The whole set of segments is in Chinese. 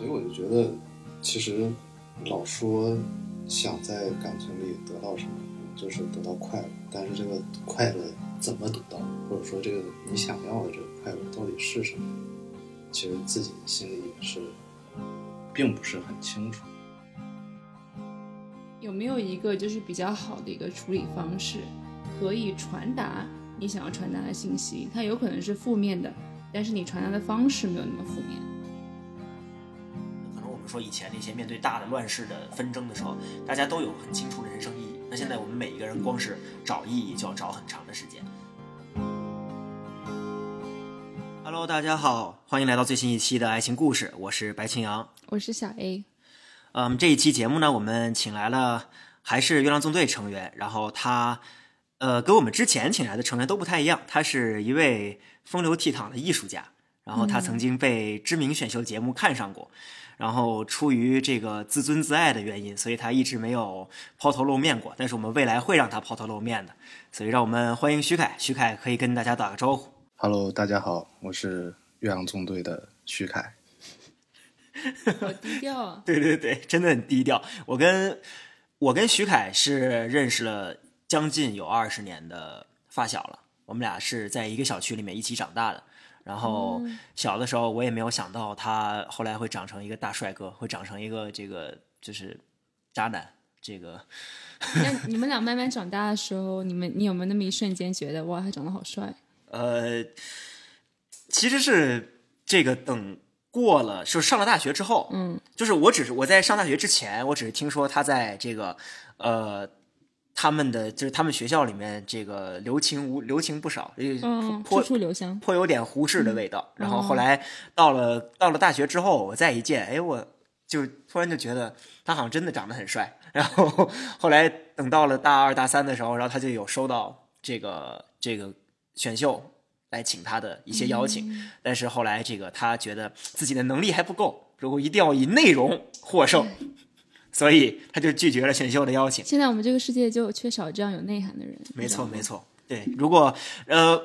所以我就觉得，其实老说想在感情里得到什么，就是得到快乐，但是这个快乐怎么得到，或者说这个你想要的这个快乐到底是什么，其实自己心里也是并不是很清楚。有没有一个就是比较好的一个处理方式，可以传达你想要传达的信息？它有可能是负面的，但是你传达的方式没有那么负面。说以前那些面对大的乱世的纷争的时候，大家都有很清楚的人生意义。那现在我们每一个人光是找意义就要找很长的时间。Hello，大家好，欢迎来到最新一期的爱情故事，我是白青阳，我是小 A。嗯，这一期节目呢，我们请来了还是月亮纵队成员，然后他，呃，跟我们之前请来的成员都不太一样，他是一位风流倜傥的艺术家，然后他曾经被知名选秀节目看上过，然后出于这个自尊自爱的原因，所以他一直没有抛头露面过，但是我们未来会让他抛头露面的，所以让我们欢迎徐凯，徐凯可以跟大家打个招呼。Hello，大家好，我是岳阳纵队的徐凯。好低调啊！对对对，真的很低调。我跟我跟徐凯是认识了将近有二十年的发小了，我们俩是在一个小区里面一起长大的。然后小的时候我也没有想到他后来会长成一个大帅哥，会长成一个这个就是渣男。这个，那 你们俩慢慢长大的时候，你们你有没有那么一瞬间觉得哇，他长得好帅？呃，其实是这个等。过了，就是上了大学之后，嗯，就是我只是我在上大学之前，我只是听说他在这个，呃，他们的就是他们学校里面这个留情无留情不少，嗯，颇处留香，颇有点胡适的味道。然后后来到了到了大学之后，我再一见，哎，我就突然就觉得他好像真的长得很帅。然后后来等到了大二大三的时候，然后他就有收到这个这个选秀。来请他的一些邀请，但是后来这个他觉得自己的能力还不够，如果一定要以内容获胜，所以他就拒绝了选秀的邀请。现在我们这个世界就缺少这样有内涵的人。没错，没错。对，如果呃，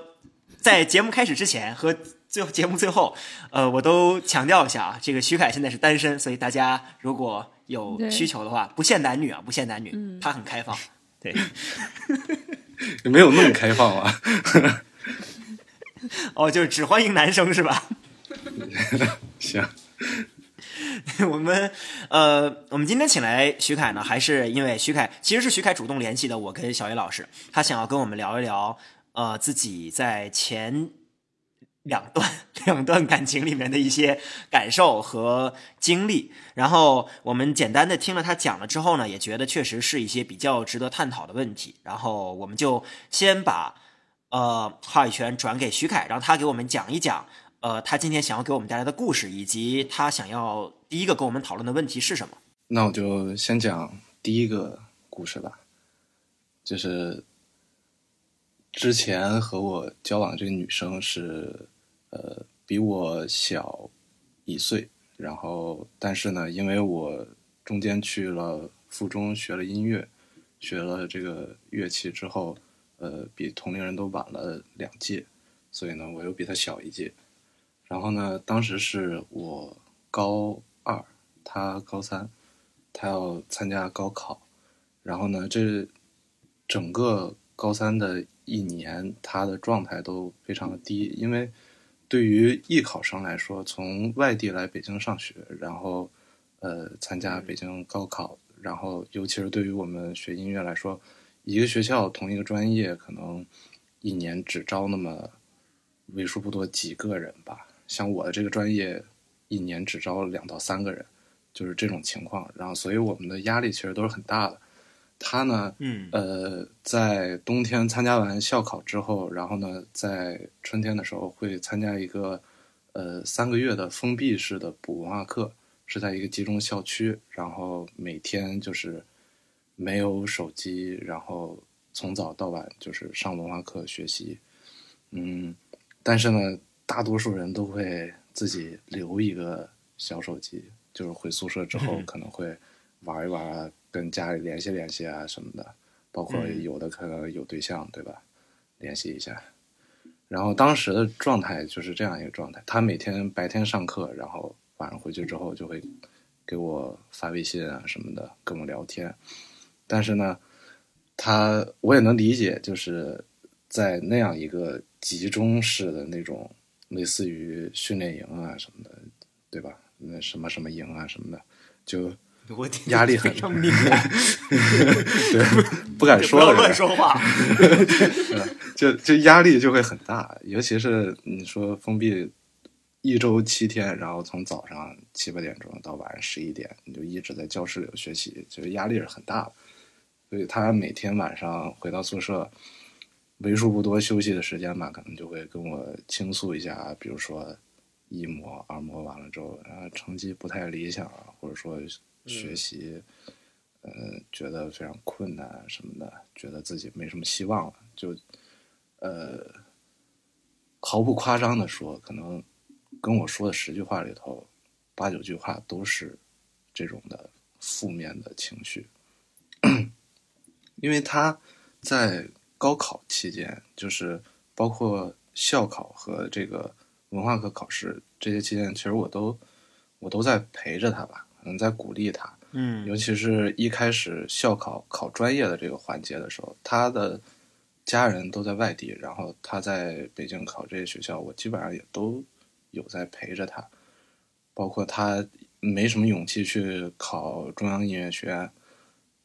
在节目开始之前和最后节目最后，呃，我都强调一下啊，这个徐凯现在是单身，所以大家如果有需求的话，不限男女啊，不限男女，他很开放。对，没有那么开放啊。哦，就是只欢迎男生是吧？行，我们呃，我们今天请来徐凯呢，还是因为徐凯其实是徐凯主动联系的我跟小雨老师，他想要跟我们聊一聊呃自己在前两段两段感情里面的一些感受和经历。然后我们简单的听了他讲了之后呢，也觉得确实是一些比较值得探讨的问题。然后我们就先把。呃，话语权转给徐凯，让他给我们讲一讲，呃，他今天想要给我们带来的故事，以及他想要第一个跟我们讨论的问题是什么。那我就先讲第一个故事吧，就是之前和我交往的这个女生是，呃，比我小一岁，然后但是呢，因为我中间去了附中学了音乐，学了这个乐器之后。呃，比同龄人都晚了两届，所以呢，我又比她小一届。然后呢，当时是我高二，他高三，他要参加高考。然后呢，这整个高三的一年，他的状态都非常的低，因为对于艺考生来说，从外地来北京上学，然后呃参加北京高考，然后尤其是对于我们学音乐来说。一个学校同一个专业，可能一年只招那么为数不多几个人吧。像我的这个专业，一年只招两到三个人，就是这种情况。然后，所以我们的压力其实都是很大的。他呢，嗯，呃，在冬天参加完校考之后，然后呢，在春天的时候会参加一个呃三个月的封闭式的补文化课，是在一个集中校区，然后每天就是。没有手机，然后从早到晚就是上文化课学习，嗯，但是呢，大多数人都会自己留一个小手机，就是回宿舍之后可能会玩一玩啊，跟家里联系联系啊什么的，包括有的可能有对象，对吧？联系一下。然后当时的状态就是这样一个状态，他每天白天上课，然后晚上回去之后就会给我发微信啊什么的，跟我聊天。但是呢，他我也能理解，就是在那样一个集中式的那种类似于训练营啊什么的，对吧？那什么什么营啊什么的，就我压力很非常敏感，对不敢说了，要乱说话。就就压力就会很大，尤其是你说封闭一周七天，然后从早上七八点钟到晚上十一点，你就一直在教室里学习，就是压力是很大的。所以他每天晚上回到宿舍，为数不多休息的时间吧，可能就会跟我倾诉一下，比如说一模、二模完了之后，然后，成绩不太理想啊，或者说学习，呃，觉得非常困难什么的，觉得自己没什么希望了，就，呃，毫不夸张的说，可能跟我说的十句话里头，八九句话都是这种的负面的情绪。因为他在高考期间，就是包括校考和这个文化课考试这些期间，其实我都我都在陪着他吧，可能在鼓励他。嗯尤其是一开始校考考专业的这个环节的时候，他的家人都在外地，然后他在北京考这些学校，我基本上也都有在陪着他。包括他没什么勇气去考中央音乐学院，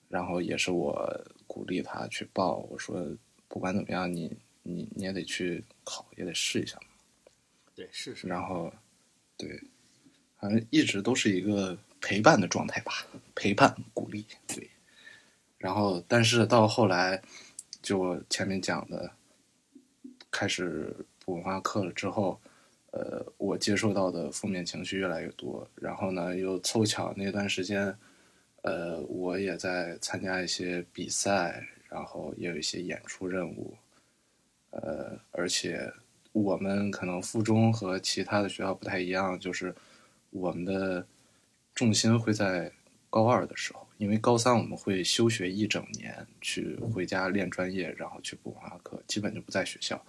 然后也是我鼓励他去报。我说不管怎么样，你你你也得去考，也得试一下嘛。对，试试。然后，对，反正一直都是一个陪伴的状态吧，陪伴鼓励，对。然后，但是到后来，就我前面讲的，开始补文化课了之后，呃，我接受到的负面情绪越来越多。然后呢，又凑巧那段时间，呃，我也在参加一些比赛，然后也有一些演出任务，呃，而且我们可能附中和其他的学校不太一样，就是我们的重心会在高二的时候，因为高三我们会休学一整年，去回家练专业，然后去补文化课，基本就不在学校，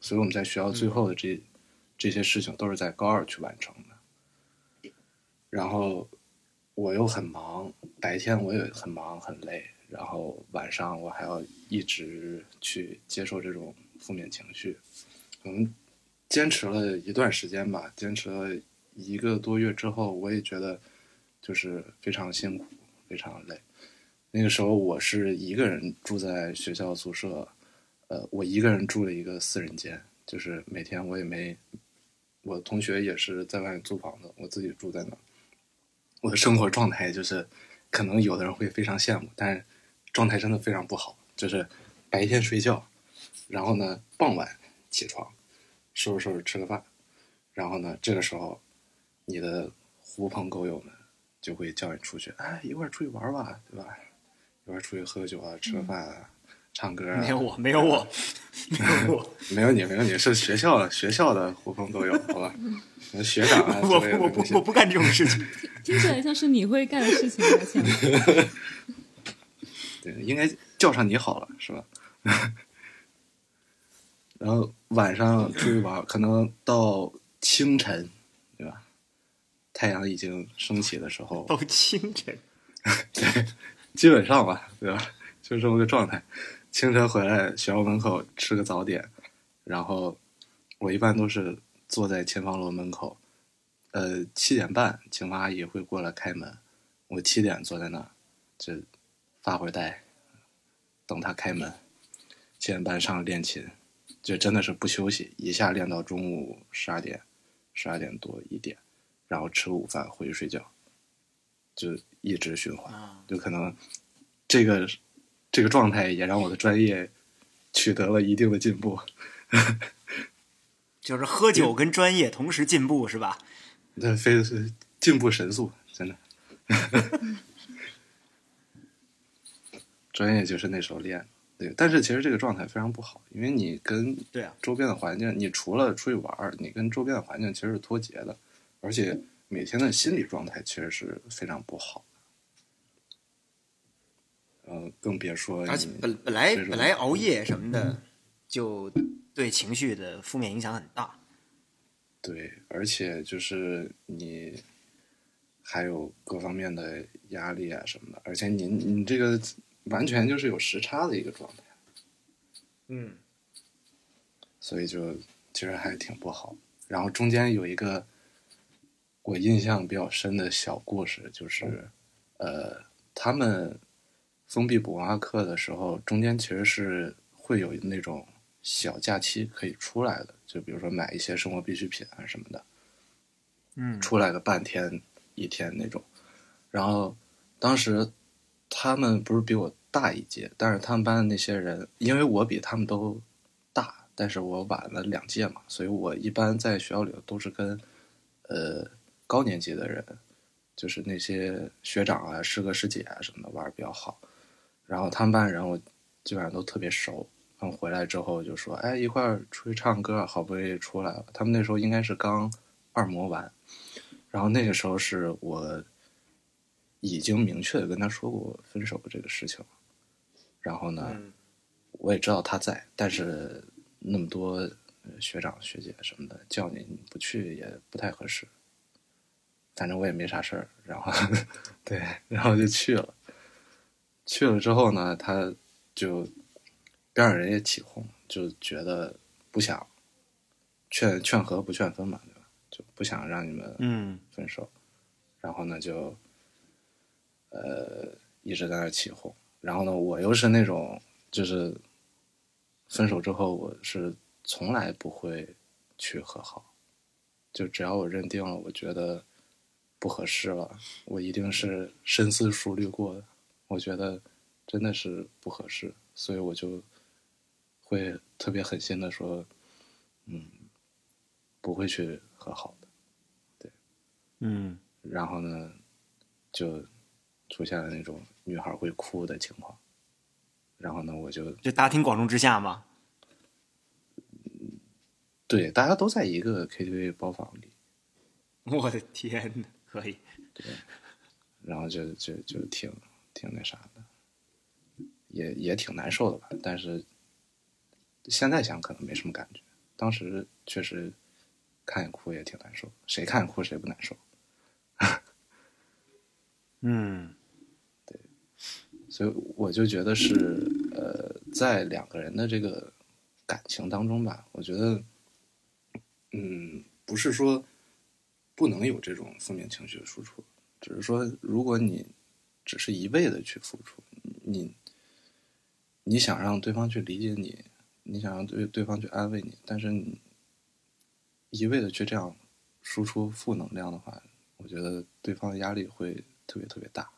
所以我们在学校最后的这、这些事情都是在高二去完成的。然后我又很忙，白天我也很忙很累，然后晚上我还要一直去接受这种负面情绪。可能坚持了一段时间吧，坚持了一个多月之后，我也觉得就是非常辛苦，非常累。那个时候我是一个人住在学校宿舍，呃，我一个人住了一个四人间，就是每天我也没，我同学也是在外面租房子，我自己住在那儿。我的生活状态就是，可能有的人会非常羡慕，但是状态真的非常不好。就是白天睡觉，然后呢傍晚起床，收拾收拾吃个饭，然后呢这个时候，你的狐朋狗友们就会叫你出去，哎，一块儿出去玩吧，对吧？一块儿出去喝个酒啊，吃个饭啊，唱歌啊。没有我，没有我，没有我，没有你，没有你，是学校的学校的狐朋狗友，好吧？学长啊 之我我不我不干这种事情。听起来像是你会干的事情，抱歉。对，应该叫上你好了，是吧？然后晚上出去玩，可能到清晨，对吧？太阳已经升起的时候，到清晨，对，基本上吧，对吧？就这么个状态。清晨回来，学校门口吃个早点，然后我一般都是坐在前方楼门口，呃，七点半，警方阿姨会过来开门，我七点坐在那儿，就发会儿呆，等他开门。七点半上练琴，就真的是不休息，一下练到中午十二点，十二点多一点，然后吃个午饭回去睡觉，就一直循环。啊，就可能这个这个状态也让我的专业取得了一定的进步。就是喝酒跟专业同时进步是吧？那非是进步神速，真的。专业就是那时候练，对，但是其实这个状态非常不好，因为你跟对啊，周边的环境，你除了出去玩儿，你跟周边的环境其实是脱节的，而且每天的心理状态其实是非常不好的。嗯、更别说而且本本来本来熬夜什么的，就对情绪的负面影响很大。对，而且就是你还有各方面的压力啊什么的，而且你你这个完全就是有时差的一个状态，嗯所以就其实还挺不好。然后中间有一个我印象比较深的小故事，就是呃，他们封闭补文化课的时候，中间其实是会有那种小假期可以出来的，就比如说买一些生活必需品啊什么的，嗯出来个半天一天那种。然后当时他们不是比我大一届，但是他们班的那些人，因为我比他们都大，但是我晚了两届嘛，所以我一般在学校里都是跟呃高年级的人，就是那些学长啊、师哥师姐啊什么的玩儿比较好。然后他们班人我基本上都特别熟，他们回来之后就说：“哎，一块儿出去唱歌，好不容易出来了。”他们那时候应该是刚二模完，然后那个时候是我已经明确的跟他说过分手这个事情了。然后呢，嗯我也知道他在，但是那么多呃学长学姐什么的叫你你不去也不太合适。反正我也没啥事儿，然后对，然后就去了。去了之后呢，他就边上人也起哄，就觉得不想劝劝和不劝分嘛，对吧？就不想让你们嗯分手，然后呢就呃一直在那起哄，然后呢我又是那种就是分手之后我是从来不会去和好，就只要我认定了，我觉得不合适了，我一定是深思熟虑过的，我觉得真的是不合适，所以我就会特别狠心的说，嗯，不会去和好的。对。嗯。然后呢，就出现了那种女孩会哭的情况。然后呢，我就就大庭广众之下嘛。对大家都在一个 KTV 包房里，我的天呐，可以，对然后就就就挺挺那啥的，也也挺难受的吧。但是现在想可能没什么感觉，当时确实看见哭也挺难受，谁看见哭谁不难受。嗯所以我就觉得是呃，在两个人的这个感情当中吧，我觉得，嗯，不是说不能有这种负面情绪的输出，只是说如果你只是一味的去付出，你你想让对方去理解你，你想让对对方去安慰你，但是你一味的去这样输出负能量的话，我觉得对方的压力会特别特别大。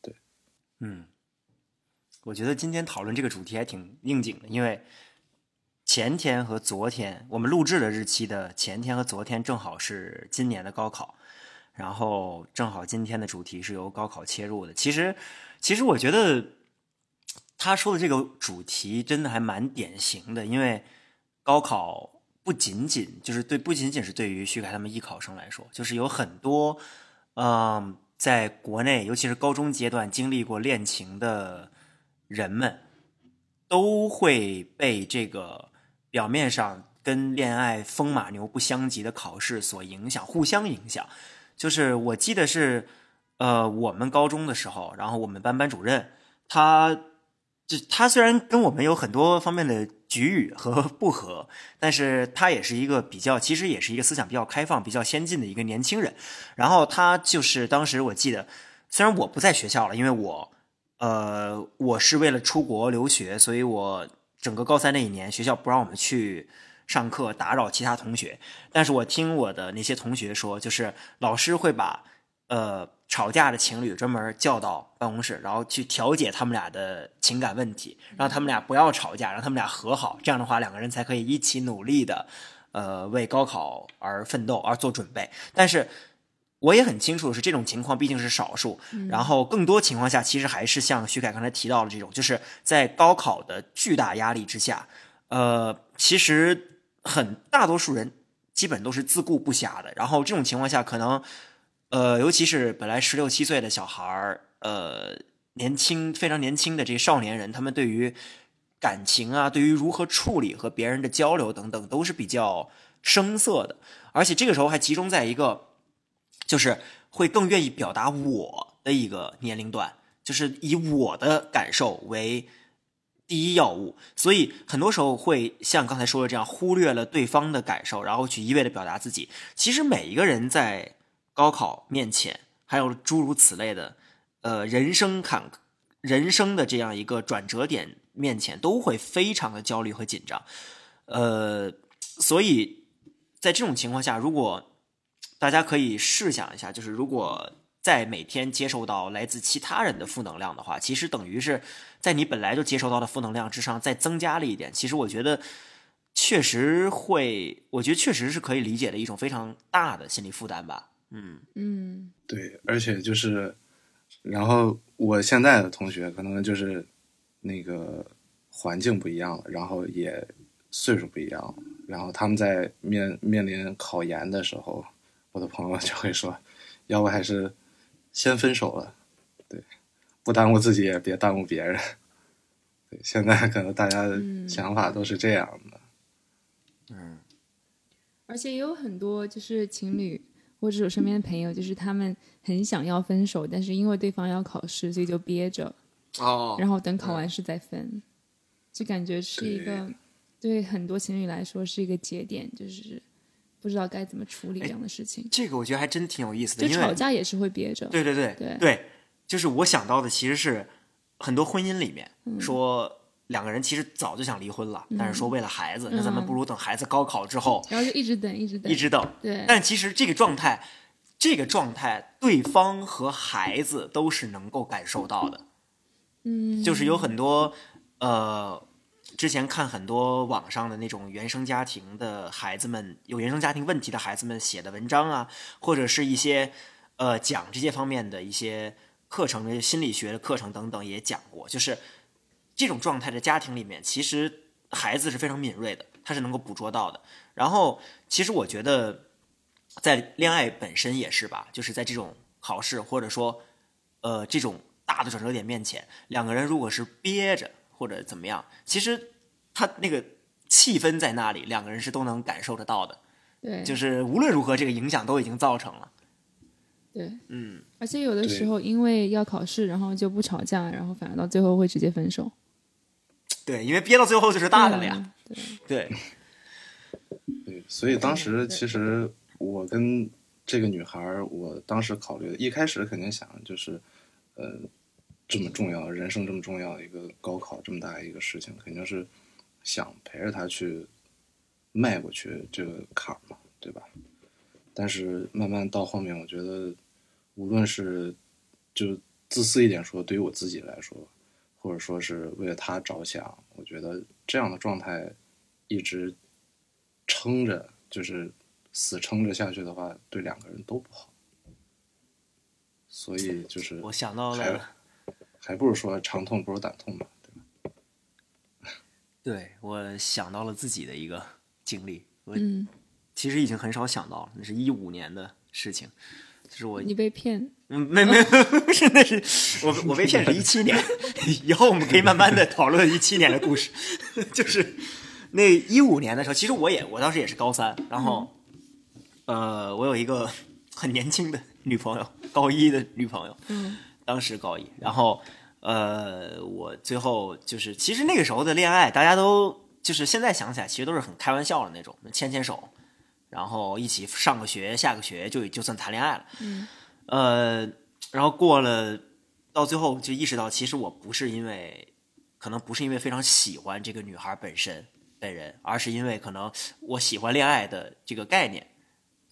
对嗯，我觉得今天讨论这个主题还挺应景的，因为前天和昨天我们录制的日期的前天和昨天正好是今年的高考，然后正好今天的主题是由高考切入的。其实，其实我觉得他说的这个主题真的还蛮典型的，因为高考不仅仅就是对，不仅仅是对于徐凯他们艺考生来说，就是有很多，嗯、在国内尤其是高中阶段经历过恋情的人们，都会被这个表面上跟恋爱风马牛不相及的考试所影响，互相影响。就是我记得是，呃，我们高中的时候，然后我们班班主任他，就他虽然跟我们有很多方面的局域和不合，但是他也是一个比较，其实也是一个思想比较开放、比较先进的一个年轻人。然后他就是当时我记得，虽然我不在学校了，因为我，呃，我是为了出国留学，所以我整个高三那一年学校不让我们去上课，打扰其他同学。但是我听我的那些同学说，就是老师会把呃吵架的情侣专门叫到办公室，然后去调解他们俩的情感问题，让他们俩不要吵架，让他们俩和好。这样的话，两个人才可以一起努力的呃为高考而奋斗而做准备。但是我也很清楚的是，这种情况毕竟是少数，然后更多情况下，其实还是像徐凯刚才提到的这种，就是在高考的巨大压力之下，呃，其实很大多数人基本都是自顾不暇的。然后这种情况下，可能呃，尤其是本来十六七岁的小孩儿，呃，年轻非常年轻的这个少年人，他们对于感情啊，对于如何处理和别人的交流等等，都是比较生涩的。而且这个时候还集中在一个。就是会更愿意表达我的一个年龄段，就是以我的感受为第一要务，所以很多时候会像刚才说的这样，忽略了对方的感受，然后去一味的表达自己。其实每一个人在高考面前，还有诸如此类的，呃，人生坎人生的这样一个转折点面前，都会非常的焦虑和紧张，呃，所以在这种情况下，如果大家可以试想一下，就是如果在每天接受到来自其他人的负能量的话，其实等于是在你本来就接受到的负能量之上再增加了一点。其实我觉得确实会，我觉得确实是可以理解的一种非常大的心理负担吧。嗯嗯对，而且就是，然后我现在的同学可能就是那个环境不一样了，然后也岁数不一样了，然后他们在面面临考研的时候，我的朋友就会说，要不还是先分手了，对，不耽误自己也别耽误别人。对，现在可能大家的嗯想法都是这样的。嗯而且也有很多就是情侣或者是我身边的朋友，就是他们很想要分手，但是因为对方要考试，所以就憋着，哦然后等考完试再分，就感觉是一个对很多情侣来说是一个节点，就是不知道该怎么处理这样的事情。这个我觉得还真挺有意思的，就吵架也是会憋着，对对对对就是我想到的其实是很多婚姻里面嗯说两个人其实早就想离婚了，但是说为了孩子，那咱们嗯不如等孩子高考之后然后就一直等，一直等，一直等。对，但其实这个状态，这个状态，对方和孩子都是能够感受到的。嗯，就是有很多呃，之前看很多网上的那种原生家庭的孩子们，有原生家庭问题的孩子们写的文章啊，或者是一些呃讲这些方面的一些课程、心理学的课程等等也讲过，就是这种状态的家庭里面，其实孩子是非常敏锐的，他是能够捕捉到的。然后，其实我觉得，在恋爱本身也是吧，就是在这种考试或者说呃这种大的转折点面前，两个人如果是憋着或者怎么样，其实他那个气氛在那里，两个人是都能感受得到的。对，就是无论如何，这个影响都已经造成了。对，嗯，而且有的时候因为要考试，然后就不吵架，然后反而到最后会直接分手。对，因为憋到最后就是大的了呀。对，对，所以当时其实我跟这个女孩，我当时考虑的，一开始肯定想就是，呃，这么重要，人生这么重要的一个高考这么大一个事情，肯定是想陪着他去迈过去这个坎儿嘛，对吧？但是慢慢到后面，我觉得无论是就自私一点说，对于我自己来说，或者说是为了他着想，我觉得这样的状态一直撑着，就是死撑着下去的话，对两个人都不好。所以就是我想到了，还不如说长痛不如短痛嘛，对吧？对我想到了自己的一个经历。我嗯，其实已经很少想到了，那是一五年的事情，就是我你被骗，嗯，没没，不是，那是我我被骗是一七年，以后我们可以慢慢的讨论一七年的故事，就是那一五年的时候，其实我也我当时也是高三，然后、呃，我有一个很年轻的女朋友，高一的女朋友，嗯当时高一，然后呃，我最后就是其实那个时候的恋爱，大家都就是现在想起来，其实都是很开玩笑的那种，牵牵手，然后一起上个学，下个学就就算谈恋爱了。嗯呃，然后过了，到最后就意识到，其实我不是因为，可能不是因为非常喜欢这个女孩本身本人，而是因为可能我喜欢恋爱的这个概念，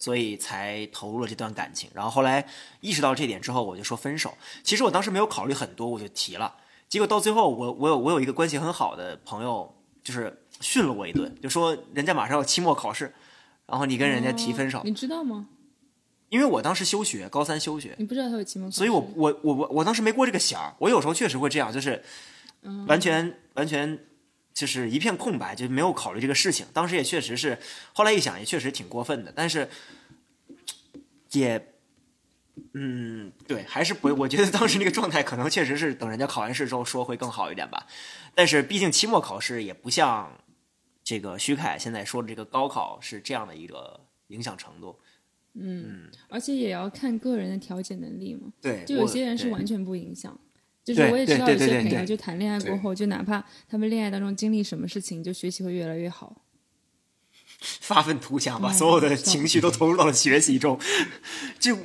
所以才投入了这段感情。然后后来意识到这点之后，我就说分手。其实我当时没有考虑很多，我就提了。结果到最后，我我有我有一个关系很好的朋友，就是训了我一顿，就说人家马上要期末考试，然后你跟人家提分手，哦你知道吗？因为我当时休学，高三休学，你不知道他有期末考试，所以我我我我我当时没过这个弦儿，我有时候确实会这样，就是嗯完全完全就是一片空白，就没有考虑这个事情。当时也确实是，后来一想也确实挺过分的，但是也嗯对，还是不，我觉得当时那个状态可能确实是等人家考完试之后说会更好一点吧。但是毕竟期末考试也不像这个徐凯现在说的这个高考是这样的一个影响程度。嗯，而且也要看个人的调节能力嘛。对，就有些人是完全不影响。就是我也知道对有些朋友，就谈恋爱过后，就哪怕他们恋爱当中经历什么事情，就学习会越来越好。发愤图强，把嗯所有的情绪都投入到了学习中。就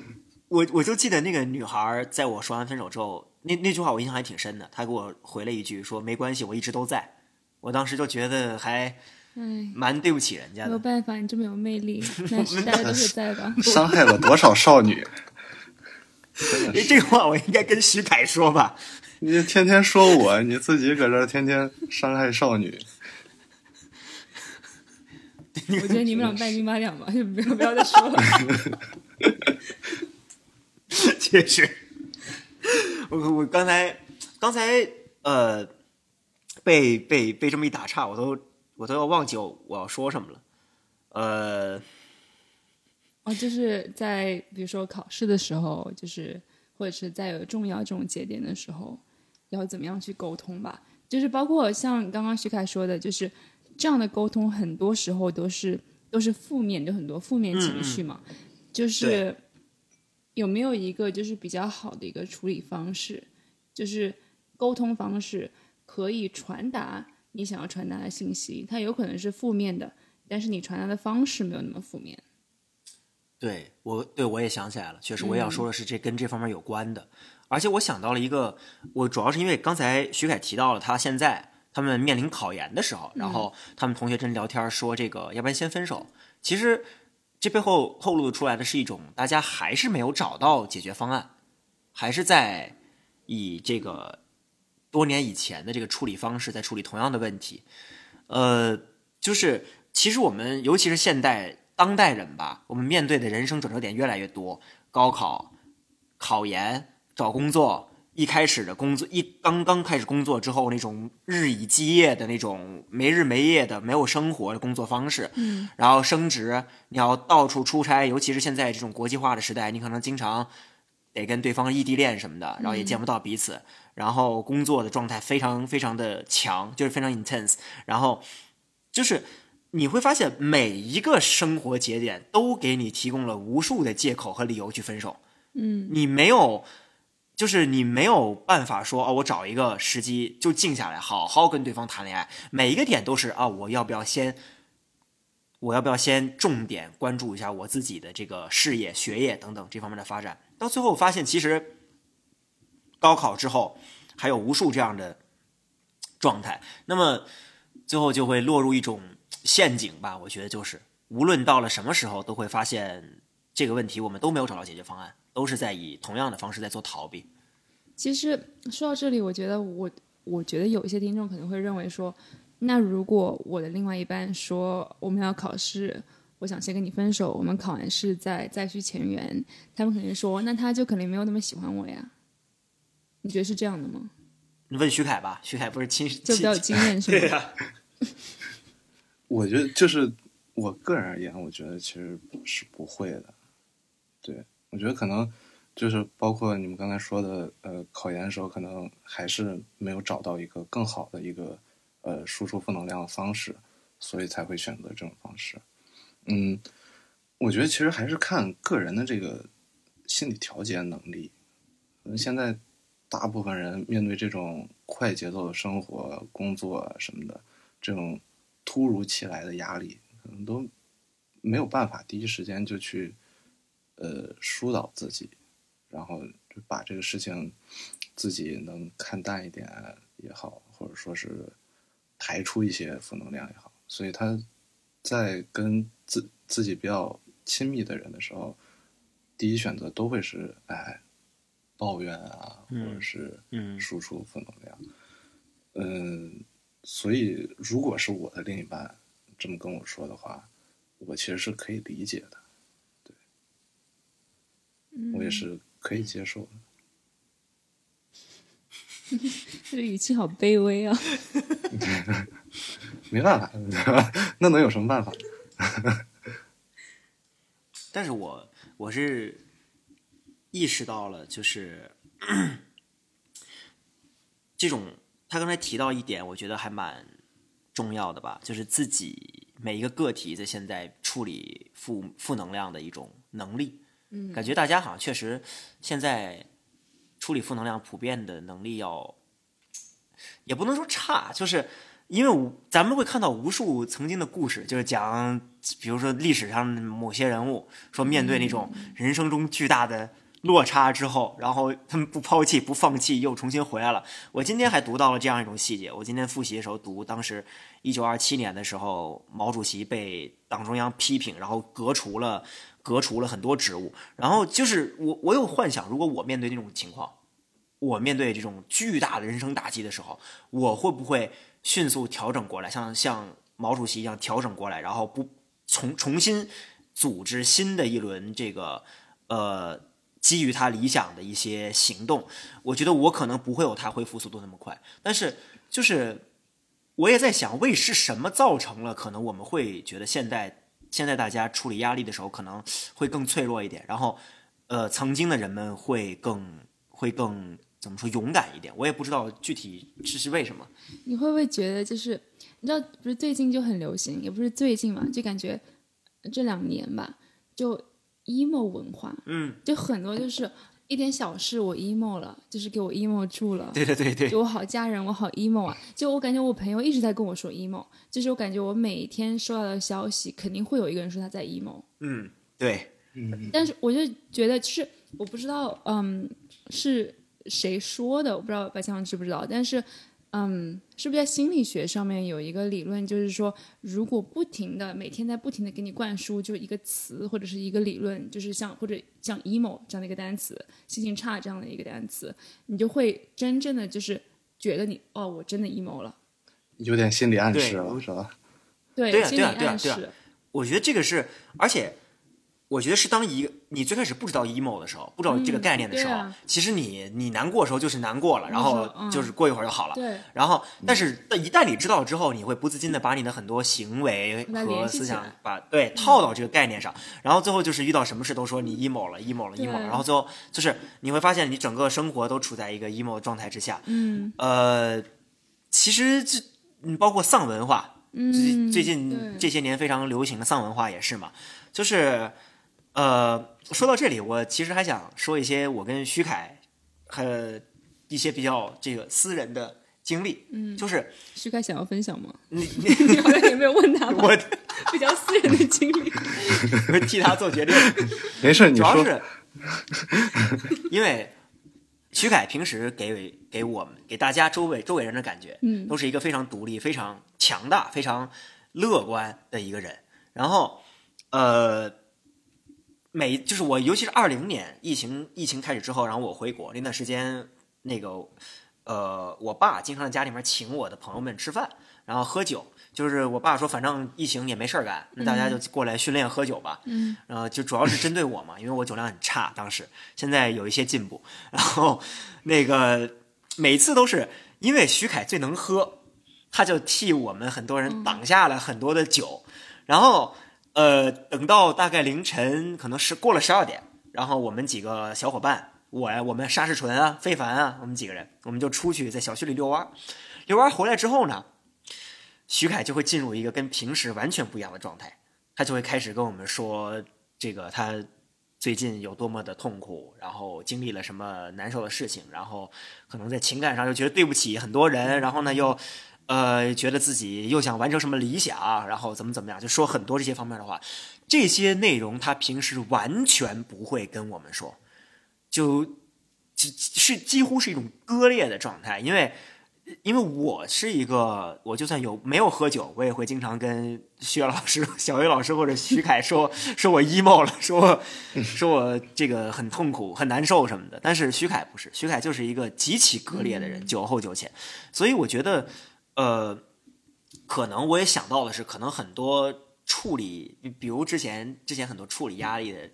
我我就记得那个女孩儿在我说完分手之后，那那句话我印象还挺深的。她给我回了一句说：“没关系，我一直都在。”我当时就觉得还唉，蛮对不起人家的。没有办法，你这么有魅力，那是大家都会在吧？伤害了多少少女？诶，这个话我应该跟徐凯说吧？你天天说我，你自己搁这儿天天伤害少女，我觉得你们俩半斤八两吧，就 不要不要再说了。确实，我我刚才刚才呃被被被这么一打岔，我都我都要忘记我我要说什么了。呃，哦，就是在比如说考试的时候，就是或者是在有重要这种节点的时候，要怎么样去沟通吧？就是包括像刚刚徐凯说的，就是这样的沟通，很多时候都是都是负面就，很多负面情绪嘛。就是有没有一个就是比较好的一个处理方式，就是沟通方式可以传达你想要传达的信息，它有可能是负面的，但是你传达的方式没有那么负面。对我对我也想起来了，确实我也要说的是这跟这方面有关的，而且我想到了一个，我主要是因为刚才徐凯提到了他现在他们面临考研的时候，然后他们同学真聊天说这个要不然先分手，其实这背后透露出来的是一种大家还是没有找到解决方案，还是在以这个多年以前的这个处理方式在处理同样的问题，呃，就是其实我们尤其是现代当代人吧，我们面对的人生转折点越来越多，高考、考研、找工作，一开始的工作一刚刚开始工作之后那种日以继夜的那种没日没夜的没有生活的工作方式，嗯，然后升职，你要到处出差，尤其是现在这种国际化的时代，你可能经常得跟对方异地恋什么的，然后也见不到彼此，然后工作的状态非常非常的强，就是非常 intense，然后就是你会发现每一个生活节点都给你提供了无数的借口和理由去分手，嗯，你没有。就是你没有办法说哦，我找一个时机就静下来，好好跟对方谈恋爱。每一个点都是啊，我要不要先我要不要先重点关注一下我自己的这个事业、学业等等这方面的发展？到最后发现，其实高考之后还有无数这样的状态，那么最后就会落入一种陷阱吧。我觉得就是，无论到了什么时候，都会发现这个问题我们都没有找到解决方案，都是在以同样的方式在做逃避。其实说到这里，我觉得我我觉得有一些听众可能会认为说，那如果我的另外一半说我们要考试，我想先跟你分手，我们考完试再再续前缘，他们肯定说，那他就肯定没有那么喜欢我呀。你觉得是这样的吗？你问徐凯吧，徐凯不是亲就比较有经验是吗？对呀、我觉得就是我个人而言，我觉得其实是不会的。对，我觉得可能就是包括你们刚才说的，呃，考研的时候可能还是没有找到一个更好的一个呃输出负能量的方式，所以才会选择这种方式。嗯，我觉得其实还是看个人的这个心理调节能力。现在大部分人面对这种快节奏的生活、工作什么的，这种突如其来的压力，可能都没有办法第一时间就去呃疏导自己，然后就把这个事情自己能看淡一点也好，或者说是排出一些负能量也好，所以他在跟自自己比较亲密的人的时候，第一选择都会是哎抱怨啊，或者是嗯输出负能量。嗯，所以如果是我的另一半这么跟我说的话，我其实是可以理解的，对我也是可以接受的。这个语气好卑微啊！没办法，那能有什么办法？但是我我是意识到了，就是 这种他刚才提到一点，我觉得还蛮重要的吧，就是自己每一个个体在现在处理负负能量的一种能力。嗯，感觉大家好像确实现在处理负能量普遍的能力要，也不能说差，就是因为咱们会看到无数曾经的故事，就是讲，比如说历史上某些人物说面对那种人生中巨大的。落差之后，然后他们不抛弃、不放弃，又重新回来了。我今天还读到了这样一种细节。我今天复习的时候读，当时一九二七年的时候，毛主席被党中央批评，然后革除了革除了很多职务。然后就是我，我有幻想，如果我面对这种情况，我面对这种巨大的人生打击的时候，我会不会迅速调整过来，像像毛主席一样调整过来，然后不重重新组织新的一轮这个呃。基于他理想的一些行动，我觉得我可能不会有他恢复速度那么快。但是，就是我也在想，为是什么造成了可能我们会觉得现在现在大家处理压力的时候可能会更脆弱一点，然后呃，曾经的人们会更会更怎么说勇敢一点？我也不知道具体这是为什么。你会不会觉得就是你知道，不是最近就很流行，也不是最近嘛，就感觉这两年吧，就。Emo 文化，嗯，就很多就是一点小事我 emo 了，就是给我 emo 住了。对对对对，就我好家人，我好 emo 啊！就我感觉我朋友一直在跟我说 emo，就是我感觉我每一天收到的消息，肯定会有一个人说他在 emo。嗯，对，嗯。但是我就觉得，就是我不知道，嗯，是谁说的，我不知道白强知不知道，但是。嗯，是不是在心理学上面有一个理论，就是说，如果不停的每天在不停的给你灌输，就一个词或者是一个理论，就是像或者像 emo 这样的一个单词，心情差这样的一个单词，你就会真正的就是觉得你哦，我真的 emo 了，有点心理暗示了，是吧？对，心理暗示。我觉得这个是，而且。我觉得是当一个你最开始不知道 emo 的时候，不知道这个概念的时候，其实你你难过的时候就是难过了，然后就是过一会儿就好了。对。然后，但是一旦你知道之后，你会不自禁的把你的很多行为和思想把对套到这个概念上，然后最后就是遇到什么事都说你 emo 了，emo 了，emo 了，然后最后就是你会发现你整个生活都处在一个 emo 的状态之下。嗯。呃，其实这包括丧文化，最最近这些年非常流行的丧文化也是嘛，就是。呃，说到这里，我其实还想说一些我跟徐凯和一些比较这个私人的经历。嗯，就是徐凯想要分享吗？你你好像也没有问他。我比较私人的经历，我替他做决定。没事，你说。主要是因为徐凯平时给给我们给大家周围周围人的感觉，嗯，都是一个非常独立、非常强大、非常乐观的一个人。然后，呃。每就是我，尤其是二零年疫情疫情开始之后，然后我回国那段时间，那个呃，我爸经常在家里面请我的朋友们吃饭，然后喝酒。就是我爸说，反正疫情也没事儿干，那大家就过来训练喝酒吧。嗯，然后就主要是针对我嘛，因为我酒量很差，当时现在有一些进步。然后那个每次都是因为徐凯最能喝，他就替我们很多人挡下了很多的酒，然后。呃，等到大概凌晨，可能是过了十二点，然后我们几个小伙伴，我呀，我们沙世纯啊，非凡啊，我们几个人，我们就出去在小区里遛弯遛弯回来之后呢，徐凯就会进入一个跟平时完全不一样的状态，他就会开始跟我们说这个他最近有多么的痛苦，然后经历了什么难受的事情，然后可能在情感上又觉得对不起很多人，然后呢又。呃，觉得自己又想完成什么理想，然后怎么怎么样，就说很多这些方面的话。这些内容他平时完全不会跟我们说，就是几乎是一种割裂的状态。因为，因为我是一个，我就算有没有喝酒，我也会经常跟薛老师、小薇老师或者徐凯说，说我 emo 了，说说我这个很痛苦、很难受什么的。但是徐凯不是，徐凯就是一个极其割裂的人，酒后酒前。所以我觉得。呃，可能我也想到的是，可能很多处理，比如之前之前很多处理压力的，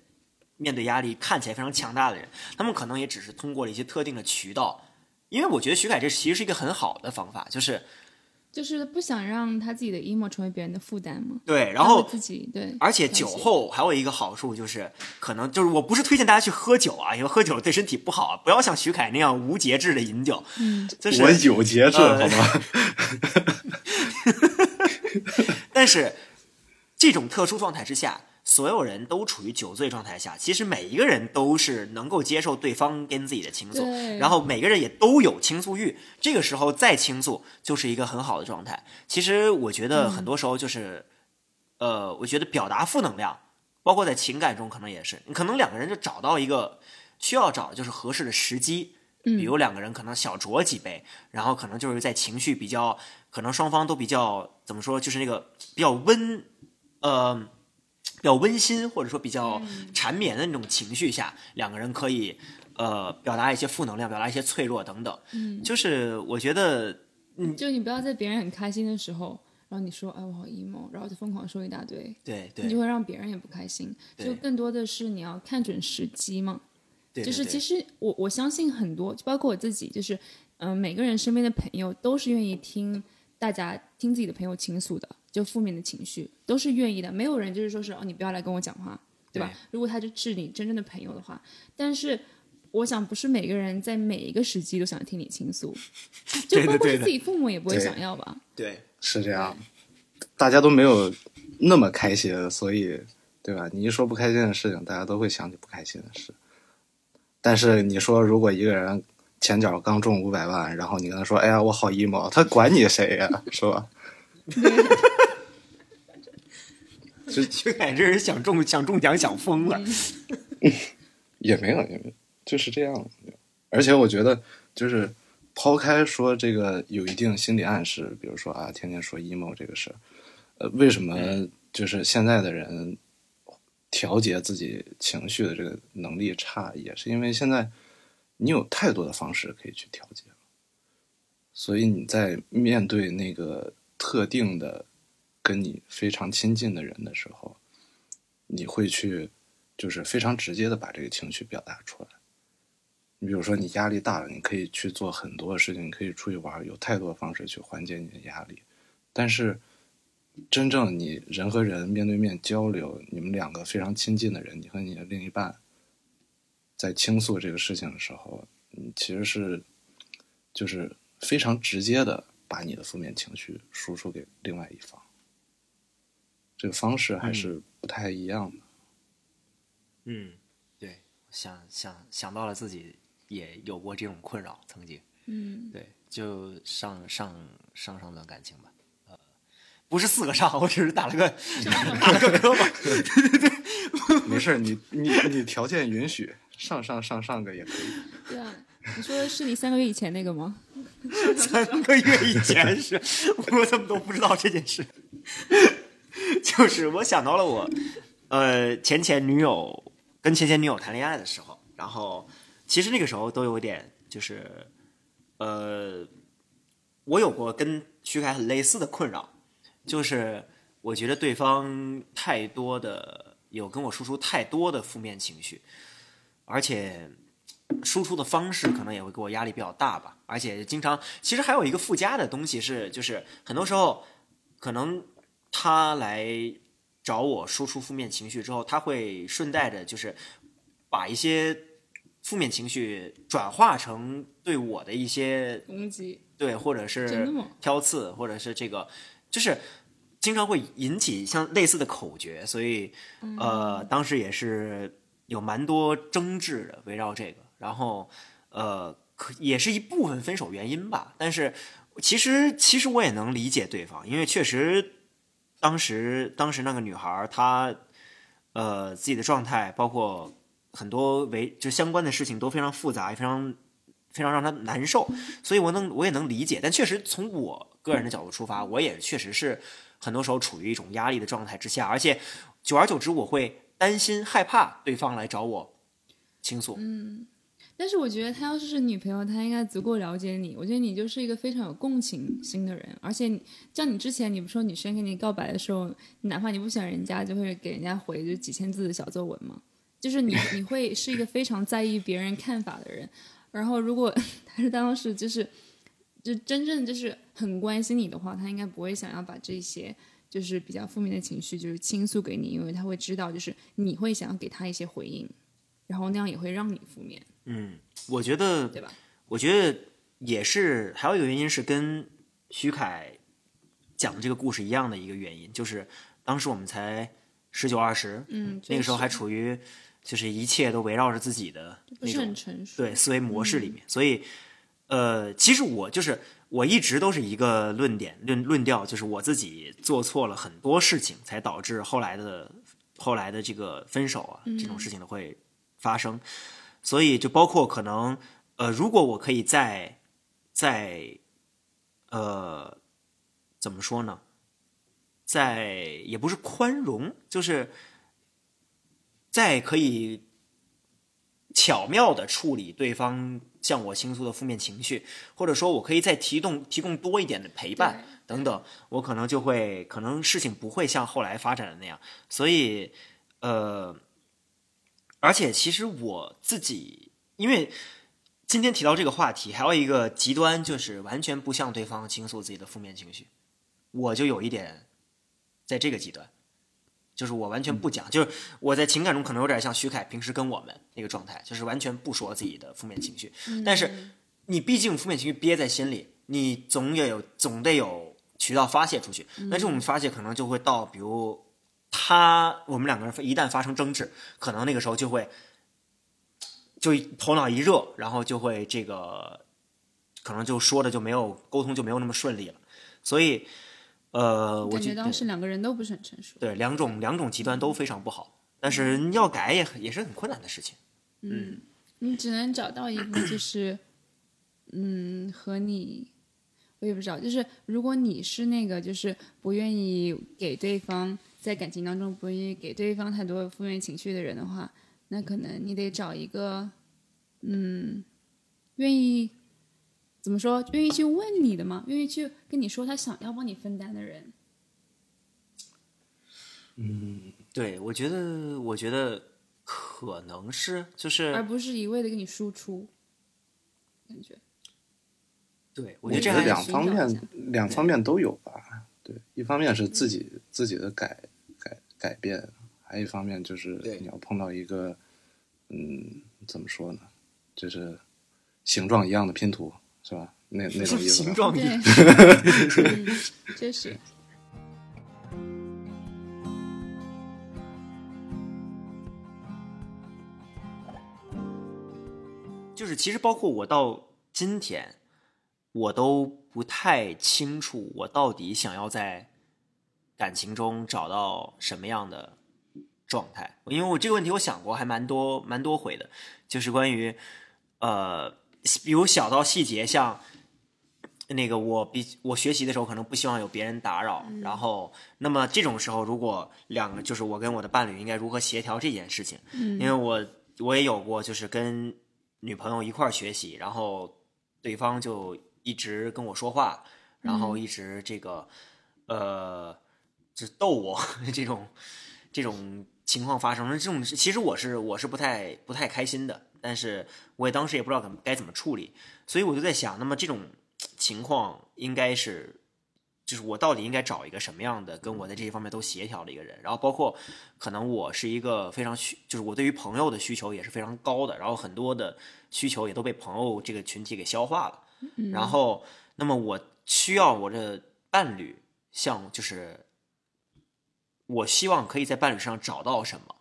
面对压力看起来非常强大的人，他们可能也只是通过了一些特定的渠道，因为我觉得徐凯这其实是一个很好的方法，就是。就是不想让他自己的 emo 成为别人的负担嘛。对，然后自己对，而且酒后还有一个好处就是，可能就是我不是推荐大家去喝酒啊，因为喝酒对身体不好，不要像徐凯那样无节制的饮酒。嗯，就是我有节制，好吗？但是这种特殊状态之下，所有人都处于酒醉状态下，其实每一个人都是能够接受对方跟自己的倾诉，然后每个人也都有倾诉欲，这个时候再倾诉就是一个很好的状态。其实我觉得很多时候就是，呃，我觉得表达负能量，包括在情感中可能也是，你可能两个人就找到一个需要找就是合适的时机。比如两个人可能小酌几杯，然后可能就是在情绪比较，可能双方都比较怎么说，就是那个比较温，呃，比较温馨或者说比较缠绵的那种情绪下，两个人可以呃表达一些负能量，表达一些脆弱等等。嗯，就是我觉得就你不要在别人很开心的时候，然后你说哎我好 emo，然后就疯狂说一大堆，对对你就会让别人也不开心。就更多的是你要看准时机嘛。对，就是其实实我我相信很多，就包括我自己，就是嗯、呃每个人身边的朋友都是愿意听大家听自己的朋友倾诉的，就负面的情绪都是愿意的，没有人就是说是哦你不要来跟我讲话，对吧？对如果他就是你真正的朋友的话，但是。我想，不是每个人在每一个时机都想听你倾诉，就包括自己父母也不会想要吧？对是这样，大家都没有那么开心，所以对吧？你一说不开心的事情，大家都会想起不开心的事。但是你说，如果一个人前脚刚中五百万，然后你跟他说：“哎呀，我好 emo”，他管你谁呀，是吧？薛凯这人想中想中奖想疯了。也没有，也没有，就是这样。而且我觉得，就是抛开说这个有一定心理暗示，比如说啊，天天说 emo 这个事儿，呃，为什么就是现在的人调节自己情绪的这个能力差，也是因为现在你有太多的方式可以去调节了，所以你在面对那个特定的跟你非常亲近的人的时候，你会去就是非常直接的把这个情绪表达出来。你比如说，你压力大了，你可以去做很多事情，你可以出去玩，有太多方式去缓解你的压力。但是，真正你人和人面对面交流，你们两个非常亲近的人，你和你的另一半，在倾诉这个事情的时候，你其实是就是非常直接的把你的负面情绪输出给另外一方。这个方式还是不太一样的。嗯，对，想想想到了自己也有过这种困扰，曾经。嗯，对，就上上上上段感情吧，呃，不是四个上，我只是打了个打了个 磕巴。没事儿，你你你条件允许，上上上上个也可以。对啊，你说的是你三个月以前那个吗？三个月以前是，我怎么都不知道这件事。就是我想到了我，呃，前前女友跟前前女友谈恋爱的时候，然后其实那个时候都有点就是，呃，我有过跟徐凯很类似的困扰，就是我觉得对方太多的有跟我输出太多的负面情绪，而且输出的方式可能也会给我压力比较大吧，而且经常其实还有一个附加的东西是，就是很多时候可能他来找我输出负面情绪之后，他会顺带着就是把一些负面情绪转化成对我的一些攻击，对，或者是吗？挑刺，或者是这个，就是经常会引起像类似的口诀，所以呃，当时也是有蛮多争执的，围绕这个，然后呃，可也是一部分分手原因吧。但是其实其实我也能理解对方，因为确实当时当时那个女孩她呃自己的状态，包括很多为就相关的事情都非常复杂，非常非常让她难受，所以我能我也能理解。但确实从我个人的角度出发，我也确实是很多时候处于一种压力的状态之下，而且久而久之，我会担心害怕对方来找我倾诉。嗯但是我觉得他要是是女朋友，他应该足够了解你。我觉得你就是一个非常有共情心的人，而且像你之前，你不说女生跟你告白的时候，哪怕你不喜欢人家，就会给人家回就几千字的小作文吗？就是你你会是一个非常在意别人看法的人。然后如果他是当时就是就真正就是很关心你的话，他应该不会想要把这些就是比较负面的情绪就是倾诉给你，因为他会知道就是你会想要给他一些回应，然后那样也会让你负面，嗯，我觉得对吧？我觉得也是，还有一个原因是跟徐凯讲的这个故事一样的一个原因，就是当时我们才十九二十，嗯，那个时候还处于就是一切都围绕着自己的不是那种很成熟。对思维模式里面，所以呃，其实我就是我一直都是一个论点论论调，就是我自己做错了很多事情，才导致后来的后来的这个分手啊这种事情的会发生，所以就包括可能呃，如果我可以在在呃怎么说呢，在也不是宽容，就是在可以巧妙的处理对方向我倾诉的负面情绪，或者说我可以再提供提供多一点的陪伴等等，我可能就会可能事情不会像后来发展的那样，所以呃，而且其实我自己因为。今天提到这个话题，还有一个极端就是完全不向对方倾诉自己的负面情绪，我就有一点在这个极端，就是我完全不讲，就是我在情感中可能有点像徐凯平时跟我们那个状态，就是完全不说自己的负面情绪。但是你毕竟负面情绪憋在心里，你总也有总得有渠道发泄出去。那这种发泄可能就会到，比如他我们两个人一旦发生争执，可能那个时候就会就头脑一热，然后就会这个可能就说的就没有沟通就没有那么顺利了。所以呃，我感觉得当时两个人都不是很成熟。对两种两种极端都非常不好，但是要改也很也是很困难的事情。嗯，你只能找到一个就是，嗯，和你，我也不知道，就是如果你是那个就是不愿意给对方在感情当中不愿意给对方太多负面情绪的人的话，那可能你得找一个，嗯，愿意怎么说，愿意去问你的嘛，愿意去跟你说他想要帮你分担的人。嗯对，我觉得，我觉得可能是就是而不是一味的给你输出，感觉。对，我我觉得觉得这还两方面两方面都有吧。对，一方面是自己自己的改改改变，还有一方面就是对你要碰到一个，嗯，怎么说呢，就是形状一样的拼图，是吧？那那种意思。形状一对样，嗯，确实。就是其实包括我到今天，我都不太清楚我到底想要在感情中找到什么样的状态。因为我这个问题我想过还蛮多蛮多回的，就是关于呃，比如小到细节，像那个我比我学习的时候可能不希望有别人打扰，然后那么这种时候，如果两个就是我跟我的伴侣应该如何协调这件事情？嗯因为我我也有过就是跟女朋友一块儿学习，然后对方就一直跟我说话，然后一直这个、呃，就逗我 这种这种情况发生，这种其实我是我是不太不太开心的，但是我也当时也不知道怎么该怎么处理，所以我就在想，那么这种情况应该是。就是我到底应该找一个什么样的跟我在这些方面都协调的一个人，然后包括可能我是一个非常需，就是我对于朋友的需求也是非常高的，然后很多的需求也都被朋友这个群体给消化了。然后，那么我需要我的伴侣像就是，我希望可以在伴侣上找到什么，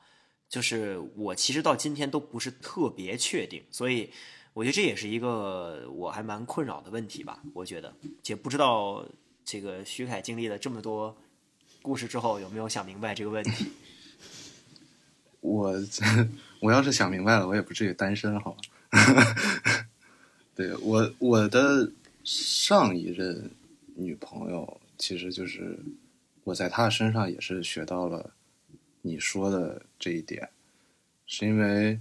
就是我其实到今天都不是特别确定，所以我觉得这也是一个我还蛮困扰的问题吧。我觉得，也不知道这个徐凯经历了这么多故事之后，有没有想明白这个问题？我 我要是想明白了，我也不至于单身，好吧？对我我的上一任女朋友，其实就是我在她身上也是学到了你说的这一点，是因为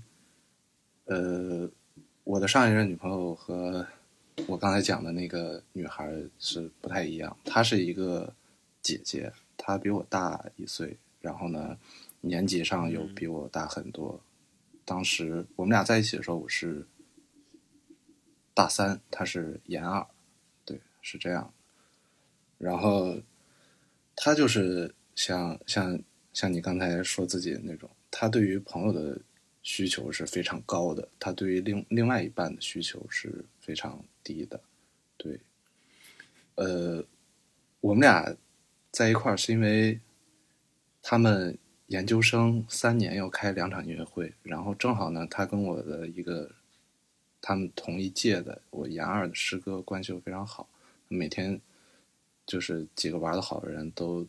呃，我的上一任女朋友和我刚才讲的那个女孩是不太一样，她是一个姐姐，她比我大一岁，然后呢。年纪上有比我大很多。当时我们俩在一起的时候，我是大三，她是研二，对，是这样。然后他就是像像像你刚才说自己那种，他对于朋友的需求是非常高的，他对于另另外一半的需求是非常低的。对，呃，我们俩在一块儿是因为他们。研究生三年要开两场音乐会，然后正好呢，他跟我的一个他们同一届的我研二的师哥关系又非常好，每天就是几个玩的好的人都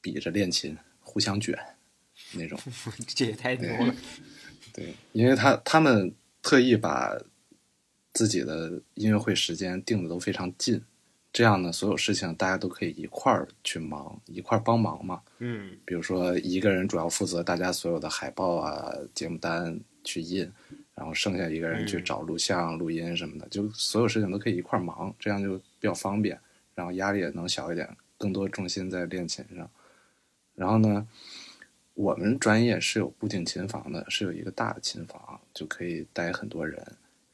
比着练琴，互相卷那种。这也太牛了。对，因为他他们特意把自己的音乐会时间定的都非常近，这样呢，所有事情大家都可以一块儿去忙，一块儿帮忙嘛。嗯比如说一个人主要负责大家所有的海报啊、节目单去印，然后剩下一个人去嗯找录像、录音什么的，就所有事情都可以一块儿忙，这样就比较方便，然后压力也能小一点，更多重心在练琴上。然后呢，我们专业是有固定琴房的，是有一个大的琴房，就可以待很多人。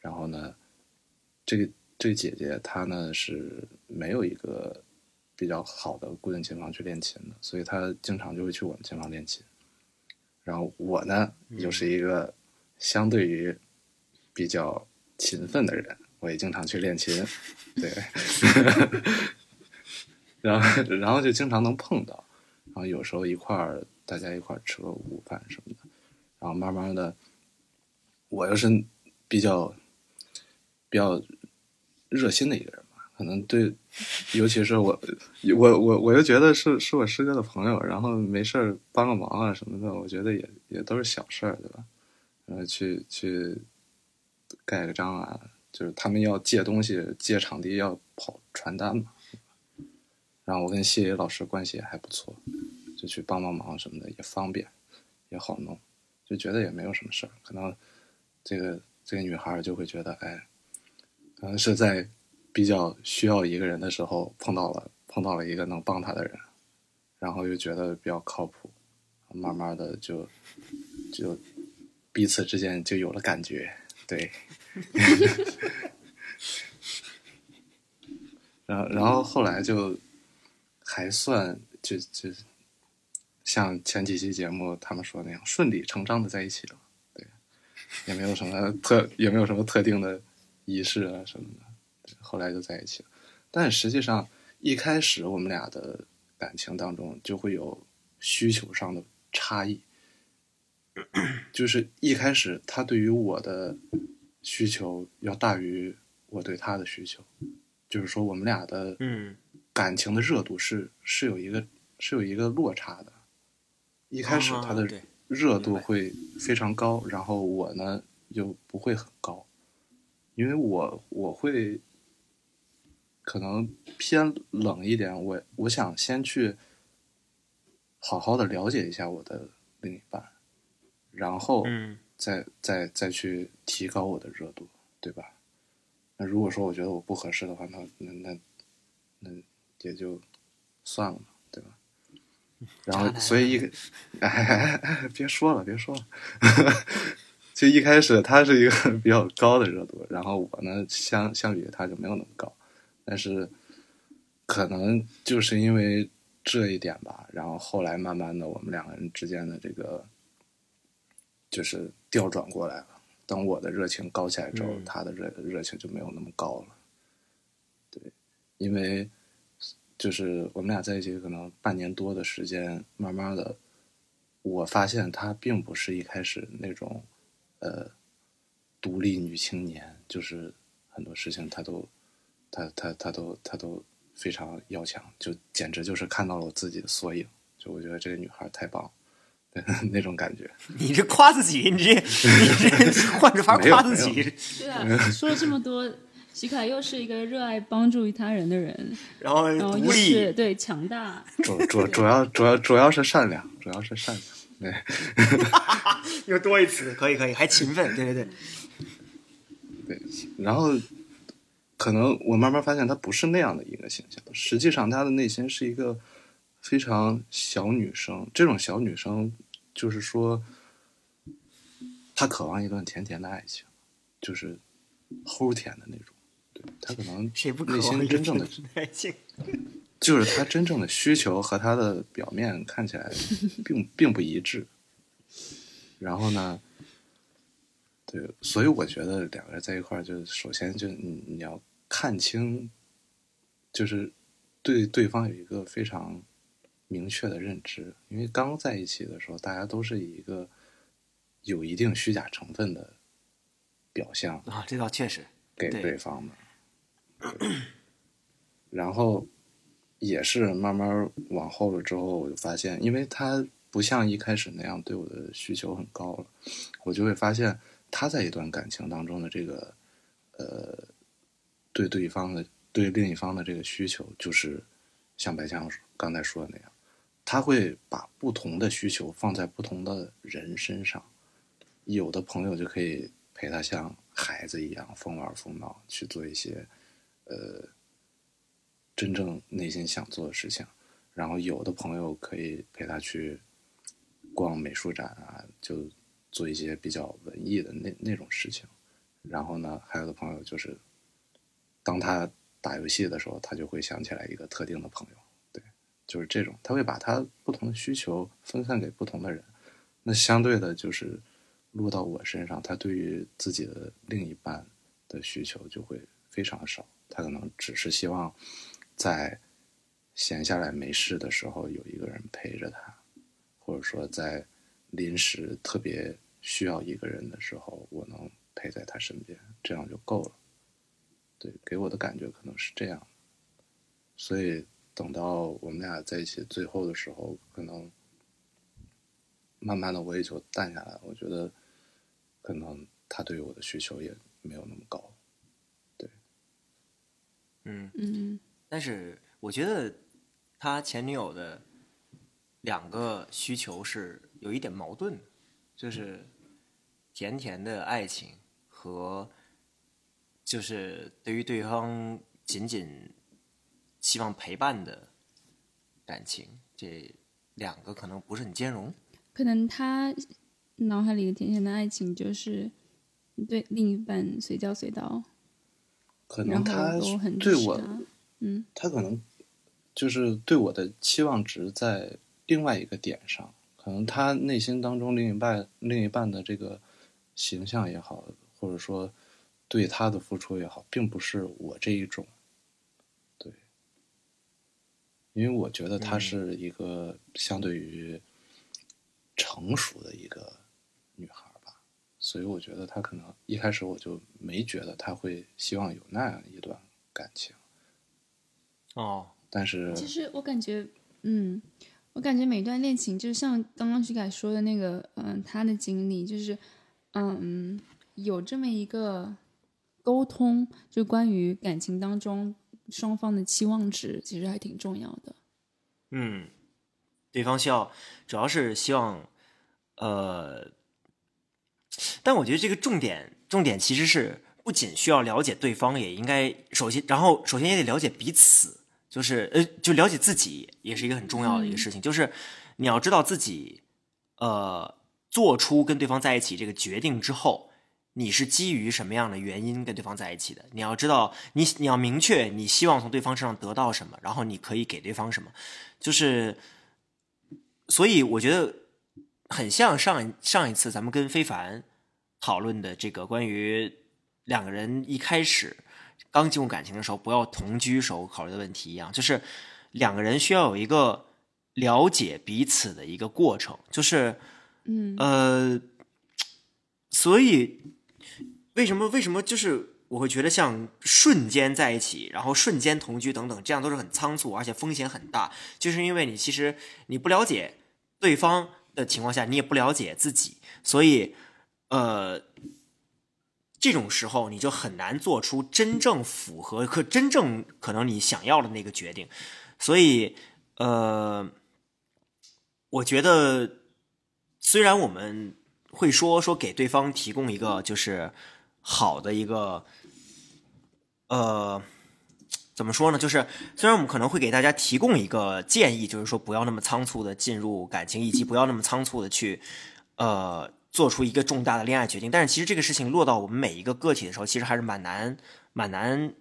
然后呢，这个这个姐姐她呢是没有一个比较好的固定琴房去练琴的，所以她经常就会去我们琴房练琴。然后我呢，又是一个相对于比较勤奋的人，我也经常去练琴，对，然后然后就经常能碰到，然后有时候一块儿大家一块儿吃个午饭什么的，然后慢慢的，我又是比较比较热心的一个人吧，可能对，尤其是我我我我又觉得是是我师哥的朋友，然后没事儿帮个忙啊什么的，我觉得也也都是小事儿，对吧？然后去去盖个章啊，就是他们要借东西、借场地要跑传单嘛。然后我跟谢野老师关系也还不错，就去帮帮忙什么的也方便，也好弄，就觉得也没有什么事儿。可能这个这个女孩就会觉得，哎，可能是在比较需要一个人的时候碰到了碰到了一个能帮她的人，然后又觉得比较靠谱，慢慢的就就彼此之间就有了感觉，对。然后，然后后来就还算就就像前几期节目他们说那样顺理成章的在一起了，对，也没有什么特也没有什么特定的仪式啊什么的，后来就在一起了。但实际上一开始我们俩的感情当中就会有需求上的差异，就是一开始他对于我的需求要大于我对他的需求，就是说我们俩的嗯。感情的热度是是有一个是有一个落差的。一开始他的热度会非常高，然后我呢又不会很高，因为我我会可能偏冷一点，我我想先去好好的了解一下我的另一半，然后嗯再再再去提高我的热度，对吧？那如果说我觉得我不合适的话，那那那那也就算了嘛，对吧？然后所以一个，哎 别说了，别说了。就一开始他是一个比较高的热度，然后我呢相相比于他就没有那么高，但是可能就是因为这一点吧，然后后来慢慢的我们两个人之间的这个就是调转过来了。当我的热情高起来之后，嗯他的热热情就没有那么高了。对，因为就是我们俩在一起可能半年多的时间，慢慢的，我发现她并不是一开始那种呃独立女青年，就是很多事情她都她她她都她都非常要强，就简直就是看到了我自己的缩影。就我觉得这个女孩太棒了，那种感觉。你这夸自己，你这你这 换着法夸自己，对啊，说了这么多，徐凯又是一个热爱帮助他人的人，然后然后又是，对强大，主主主要主要主要是善良，主要是善良。对又多一次，可以可以，还勤奋，对对对，对，然后可能我慢慢发现他不是那样的一个形象，实际上他的内心是一个非常小女生。这种小女生就是说，她渴望一段甜甜的爱情，就是齁甜的那种。对她可能内心真正的爱情？就是她真正的需求和她的表面看起来 并并不一致。然后呢，对，所以我觉得两个人在一块儿，就首先就你你要看清，就是对对方有一个非常明确的认知，因为刚在一起的时候，大家都是以一个有一定虚假成分的表象啊，这倒确实给对对方的。然后也是慢慢往后了之后，我就发现，因为他不像一开始那样对我的需求很高了，我就会发现他在一段感情当中的这个呃，对对方的对另一方的这个需求，就是像白强刚才说的那样，他会把不同的需求放在不同的人身上，有的朋友就可以陪他像孩子一样疯玩疯闹，去做一些呃真正内心想做的事情，然后有的朋友可以陪他去逛美术展啊，就做一些比较文艺的那那种事情。然后呢，还有的朋友就是，当他打游戏的时候，他就会想起来一个特定的朋友，就是这种，他会把他不同的需求分散给不同的人。那相对的，就是落到我身上，他对于自己的另一半的需求就会非常少，他可能只是希望在闲下来没事的时候有一个人陪着他，或者说在临时特别需要一个人的时候，我能陪在他身边，这样就够了。对，给我的感觉可能是这样。所以等到我们俩在一起最后的时候，可能慢慢的我也就淡下来了。我觉得可能他对我的需求也没有那么高。对嗯，嗯但是我觉得他前女友的两个需求是有一点矛盾的，就是甜甜的爱情和就是对于对方仅仅希望陪伴的感情，这两个可能不是很兼容。可能他脑海里的甜甜的爱情就是对另一半随叫随到，可能他对我。嗯他可能就是对我的期望值在另外一个点上，可能他内心当中另一半另一半的这个形象也好，或者说对他的付出也好，并不是我这一种。对，因为我觉得她嗯是一个相对于成熟的一个女孩吧，所以我觉得她可能一开始我就没觉得她会希望有那样一段感情。哦，但是其实我感觉，嗯，我感觉每段恋情，就像刚刚徐凯说的那个，嗯、他的经历，就是，嗯，有这么一个沟通，就关于感情当中双方的期望值，其实还挺重要的。嗯，对方需要，主要是希望，呃，但我觉得这个重点重点其实是不仅需要了解对方，也应该首先，然后首先也得了解彼此，就是呃，就了解自己也是一个很重要的一个事情，就是你要知道自己，呃，做出跟对方在一起这个决定之后。你是基于什么样的原因跟对方在一起的？你要知道，你你要明确你希望从对方身上得到什么，然后你可以给对方什么。就是，所以我觉得很像上一上一次咱们跟非凡讨论的这个关于两个人一开始刚进入感情的时候不要同居时候考虑的问题一样，就是两个人需要有一个了解彼此的一个过程，就是嗯呃，所以为什么为什么就是我会觉得像瞬间在一起，然后瞬间同居等等，这样都是很仓促，而且风险很大，就是因为你其实你不了解对方的情况下，你也不了解自己，所以呃。这种时候，你就很难做出真正符合可真正可能你想要的那个决定，所以，呃，我觉得虽然我们会说说给对方提供一个就是好的一个，呃，怎么说呢？就是虽然我们可能会给大家提供一个建议，就是说不要那么仓促的进入感情，以及不要那么仓促的去，呃，做出一个重大的恋爱决定。但是其实这个事情落到我们每一个个体的时候，其实还是蛮难蛮难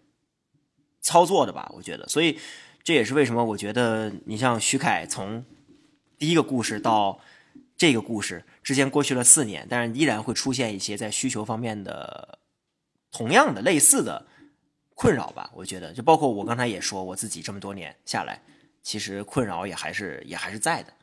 操作的吧？我觉得，所以这也是为什么我觉得你像徐凯从第一个故事到这个故事之间过去了四年，但是依然会出现一些在需求方面的同样的类似的困扰吧。我觉得，就包括我刚才也说，我自己这么多年下来，其实困扰也还是也还是在的。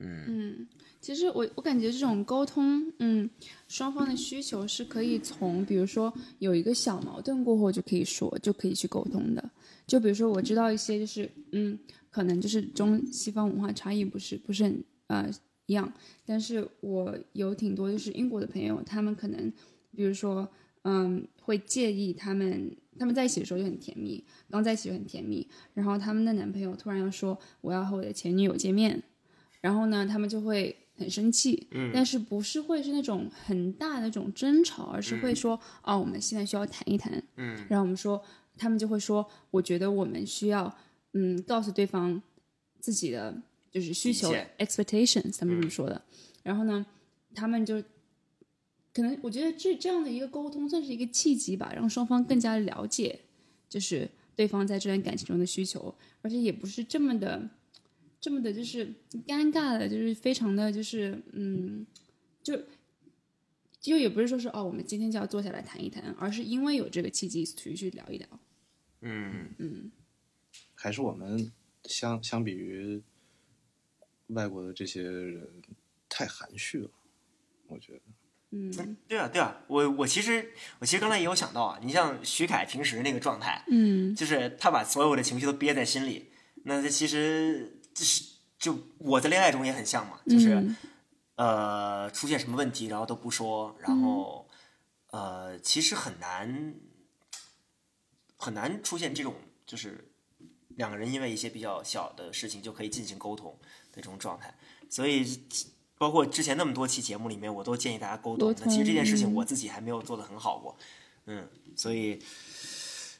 嗯嗯，其实我我感觉这种沟通，嗯，双方的需求是可以从，比如说有一个小矛盾过后就可以说，就可以去沟通的。就比如说我知道一些，就是嗯，可能就是中西方文化差异不是不是很呃样，但是我有挺多就是英国的朋友，他们可能比如说嗯会介意他们他们在一起的时候就很甜蜜，刚在一起就很甜蜜，然后他们的男朋友突然要说我要和我的前女友见面。然后呢，他们就会很生气，嗯，但是不是会是那种很大的那种争吵，而是会说，哦，我们现在需要谈一谈，嗯，然后我们说，他们就会说，我觉得我们需要，嗯，告诉对方自己的就是需求 expectations，他们这么说的。然后呢，他们就可能我觉得这这样的一个沟通算是一个契机吧，让双方更加了解，就是对方在这段感情中的需求，而且也不是这么的。这么的，就是尴尬的，就是非常的，就是嗯，就就也不是说是哦，我们今天就要坐下来谈一谈，而是因为有这个契机去去聊一聊。嗯嗯，还是我们相相比于外国的这些人太含蓄了，我觉得。嗯，对啊，对啊，我我其实我其实刚才也有想到啊，你像徐凯平时那个状态，嗯，就是他把所有的情绪都憋在心里，那他其实。就是就我在恋爱中也很像嘛，就是呃出现什么问题然后都不说，然后呃其实很难很难出现这种就是两个人因为一些比较小的事情就可以进行沟通的这种状态，所以包括之前那么多期节目里面，我都建议大家沟通。那其实这件事情我自己还没有做得很好过，嗯，所以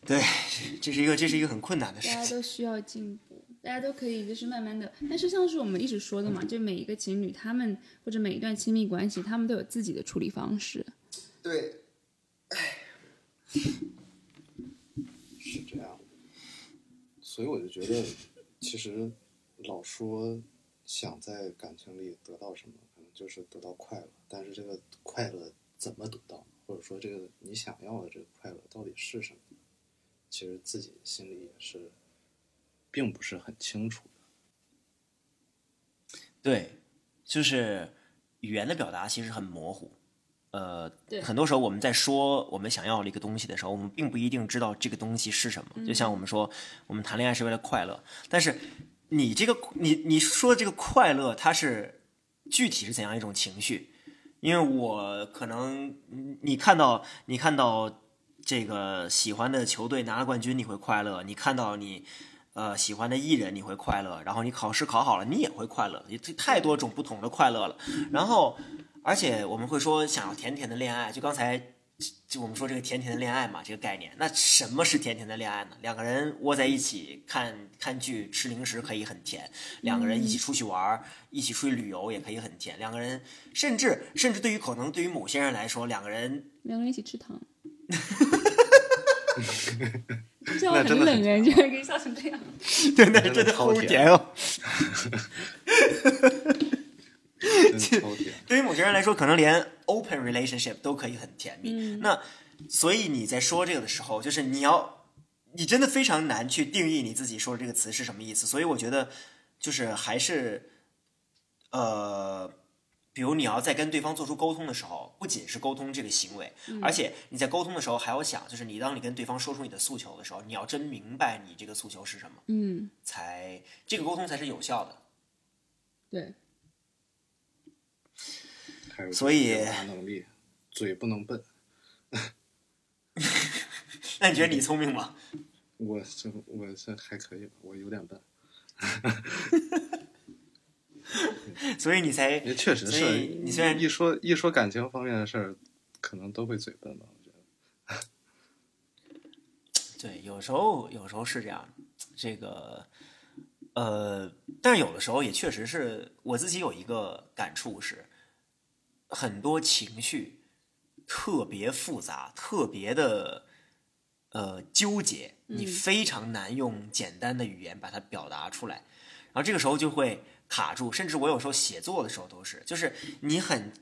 对，这是一个这是一个很困难的事情，大家都需要进步。大家都可以就是慢慢的，但是像是我们一直说的嘛，就每一个情侣，他们或者每一段亲密关系，他们都有自己的处理方式。对，是这样。所以我就觉得，其实老说想在感情里得到什么，可能就是得到快乐。但是这个快乐怎么得到，或者说这个你想要的这个快乐到底是什么，其实自己心里也是。并不是很清楚的，对，就是语言的表达其实很模糊，呃，很多时候我们在说我们想要的一个东西的时候，我们并不一定知道这个东西是什么。就像我们说，我们谈恋爱是为了快乐，但是你这个你你说的这个快乐，它是具体是怎样一种情绪？因为我可能你看到你看到这个喜欢的球队拿了冠军，你会快乐；你看到你。呃，喜欢的艺人你会快乐，然后你考试考好了你也会快乐，这太多种不同的快乐了。然后，而且我们会说想要甜甜的恋爱，就刚才就我们说这个甜甜的恋爱嘛，这个概念。那什么是甜甜的恋爱呢？两个人窝在一起看看剧、吃零食可以很甜；两个人一起出去玩、一起出去旅游也可以很甜；两个人甚至甚至对于可能对于某些人来说，两个人两个人一起吃糖。这样很冷哎，就可以笑成这样。对，那真的好甜哦。对于某些人来说，可能连 open relationship 都可以很甜蜜。那所以你在说这个的时候，就是你要，你真的非常难去定义你自己说的这个词是什么意思。所以我觉得，就是还是，呃。比如你要在跟对方做出沟通的时候，不仅是沟通这个行为，而且你在沟通的时候还要想，就是你当你跟对方说出你的诉求的时候，你要真明白你这个诉求是什么，嗯，才这个沟通才是有效的。对。所以能力，嘴不能笨。那你觉得你聪明吗？我这我这还可以吧，我有点笨。所以你才确实是你虽然一说一说感情方面的事儿，可能都会嘴笨吧？我觉得。对，有时候有时候是这样。这个呃，但是有的时候也确实是我自己有一个感触是，很多情绪特别复杂，特别的呃纠结，你非常难用简单的语言把它表达出来，然后这个时候就会。卡住，甚至我有时候写作的时候都是，就是你很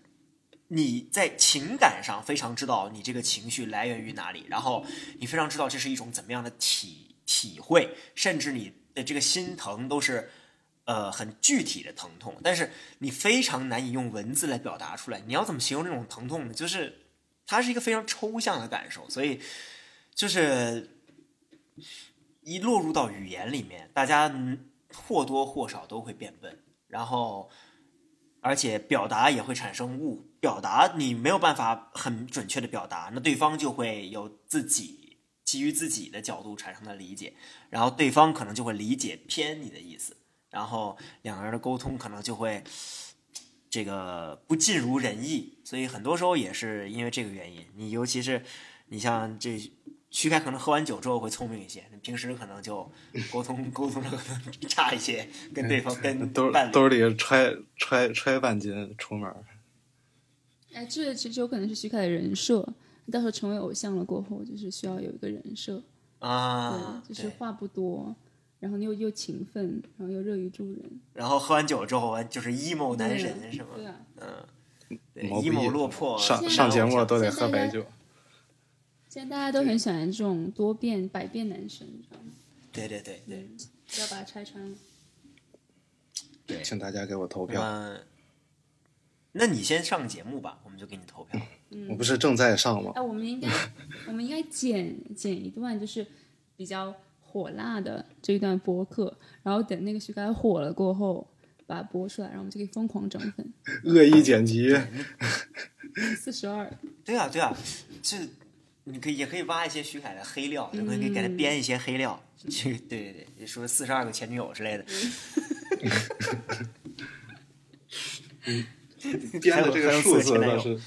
你在情感上非常知道你这个情绪来源于哪里，然后你非常知道这是一种怎么样的体体会，甚至你的这个心疼都是呃很具体的疼痛，但是你非常难以用文字来表达出来。你要怎么形容这种疼痛呢？就是它是一个非常抽象的感受，所以就是一落入到语言里面，大家或多或少都会变笨，然后而且表达也会产生误。表达你没有办法很准确的表达，那对方就会有自己基于自己的角度产生的理解，然后对方可能就会理解偏你的意思，然后两个人的沟通可能就会这个不尽如人意，所以很多时候也是因为这个原因。你尤其是你像这徐凯，可能喝完酒之后会聪明一些，平时可能就 沟通沟通的可能 差一些，跟对方跟兜兜里揣揣揣半斤出门儿，哎，这其实有可能是徐凯的人设，到时候成为偶像了过后，就是需要有一个人设，啊，对，就是话不多，然后又又勤奋，然后又乐于助人，然后喝完酒之后就是 emo 男神是吗？对啊，嗯，，emo 落魄上上节目都得喝白酒。现在大家都很喜欢这种多变百变男神，你知道吗？对对对对，嗯，要把它拆穿了。对请大家给我投票。嗯，那你先上节目吧，我们就给你投票。我不是正在上吗哎，？我们应该，我们应该剪剪一段，就是比较火辣的这一段播客，然后等那个徐凯火了过后，把它播出来，然后我们就可以疯狂涨粉。恶意剪辑，四十二，对啊对啊，这你可以也可以挖一些徐凯的黑料，也可以给他编一些黑料。这个对对对，说四十二个前女友之类的，编的这个数字倒是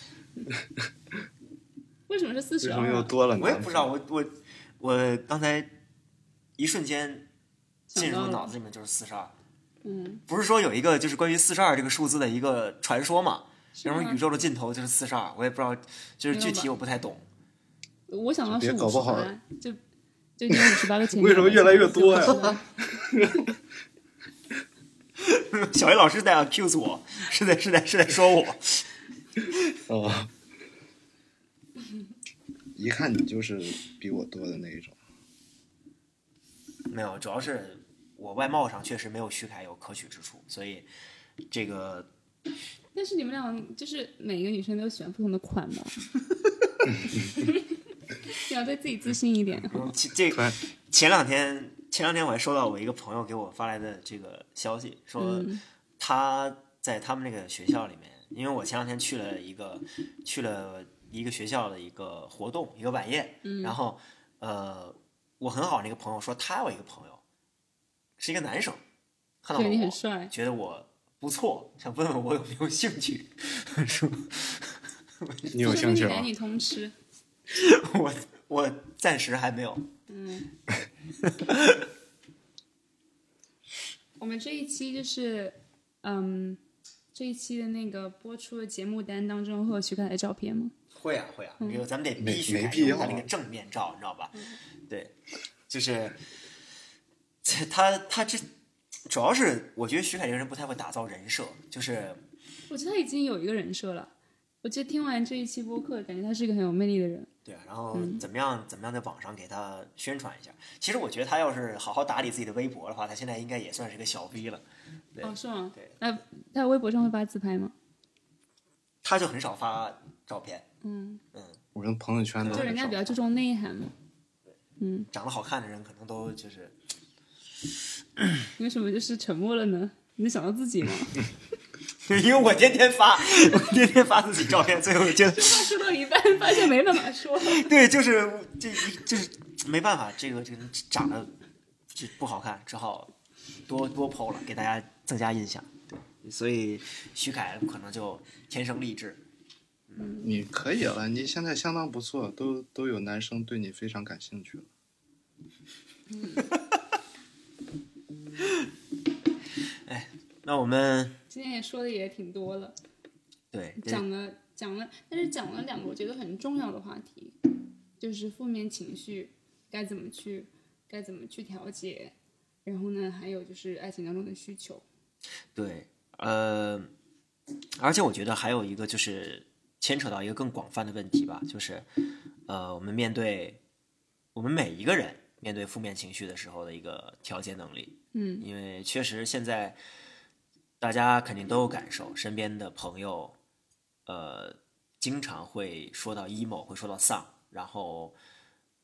为什么是四十为什么又？多了呢？我也不知道，我我我刚才一瞬间进入脑子里面就是四十二。嗯，不是说有一个就是关于四十二这个数字的一个传说嘛？是吗然后宇宙的尽头就是四十二，我也不知道，就是具体我不太懂。我想到是五十别搞不好八，就就你五十八个前。为什么越来越多呀呀？小叶老师在 accuse 我，是在是在是在说我。哦，一看你就是比我多的那一种。没有，主要是我外貌上确实没有徐凯有可取之处，所以这个但是你们俩就是每一个女生都喜欢不同的款吧？你 要对自己自信一点。嗯这前两天前两天我还收到我一个朋友给我发来的这个消息，说嗯他在他们那个学校里面，因为我前两天去了一个去了一个学校的一个活动一个晚宴，然后呃，我很好那个朋友说他有一个朋友是一个男生，看到觉得你很我帅，觉得我不错，想问问我有没有兴趣，说你有兴趣吗男？女通吃。我我暂时还没有。嗯，我们这一期就是，嗯，这一期的那个播出的节目单当中会有徐凯的照片吗？会啊会啊，嗯比如咱们得没必须没必要他那个正面照，你知道吧？对，就是他他这主要是我觉得徐凯这个人不太会打造人设，就是我觉得他已经有一个人设了。我觉得听完这一期播客，感觉他是一个很有魅力的人。对啊，然后嗯怎么样怎么样在网上给他宣传一下。其实我觉得他要是好好打理自己的微博的话，他现在应该也算是个小 V 了。对哦，是吗？对。那他在微博上会发自拍吗？他就很少发照片，嗯，我跟朋友圈都就人家比较注重内涵嘛。嗯，长得好看的人可能都就是为什么就是沉默了呢？你能想到自己吗？因为我天天发，我天天发自己照片，最后就说到一半，发现没办法说。对，就是这就是没办法，这个这个长得就不好看，只好多多剖了，给大家增加印象。对，所以徐凯可能就天生丽质。你可以了，你现在相当不错，都都有男生对你非常感兴趣了。那我们今天也说的也挺多了，对这讲了讲了，但是讲了两个我觉得很重要的话题，就是负面情绪该怎么去该怎么去调节，然后呢，还有就是爱情当中的需求。对，呃，而且我觉得还有一个就是牵扯到一个更广泛的问题吧，就是呃，我们面对我们每一个人面对负面情绪的时候的一个调节能力。嗯因为确实现在大家肯定都有感受，身边的朋友，呃，经常会说到 emo，会说到丧，然后，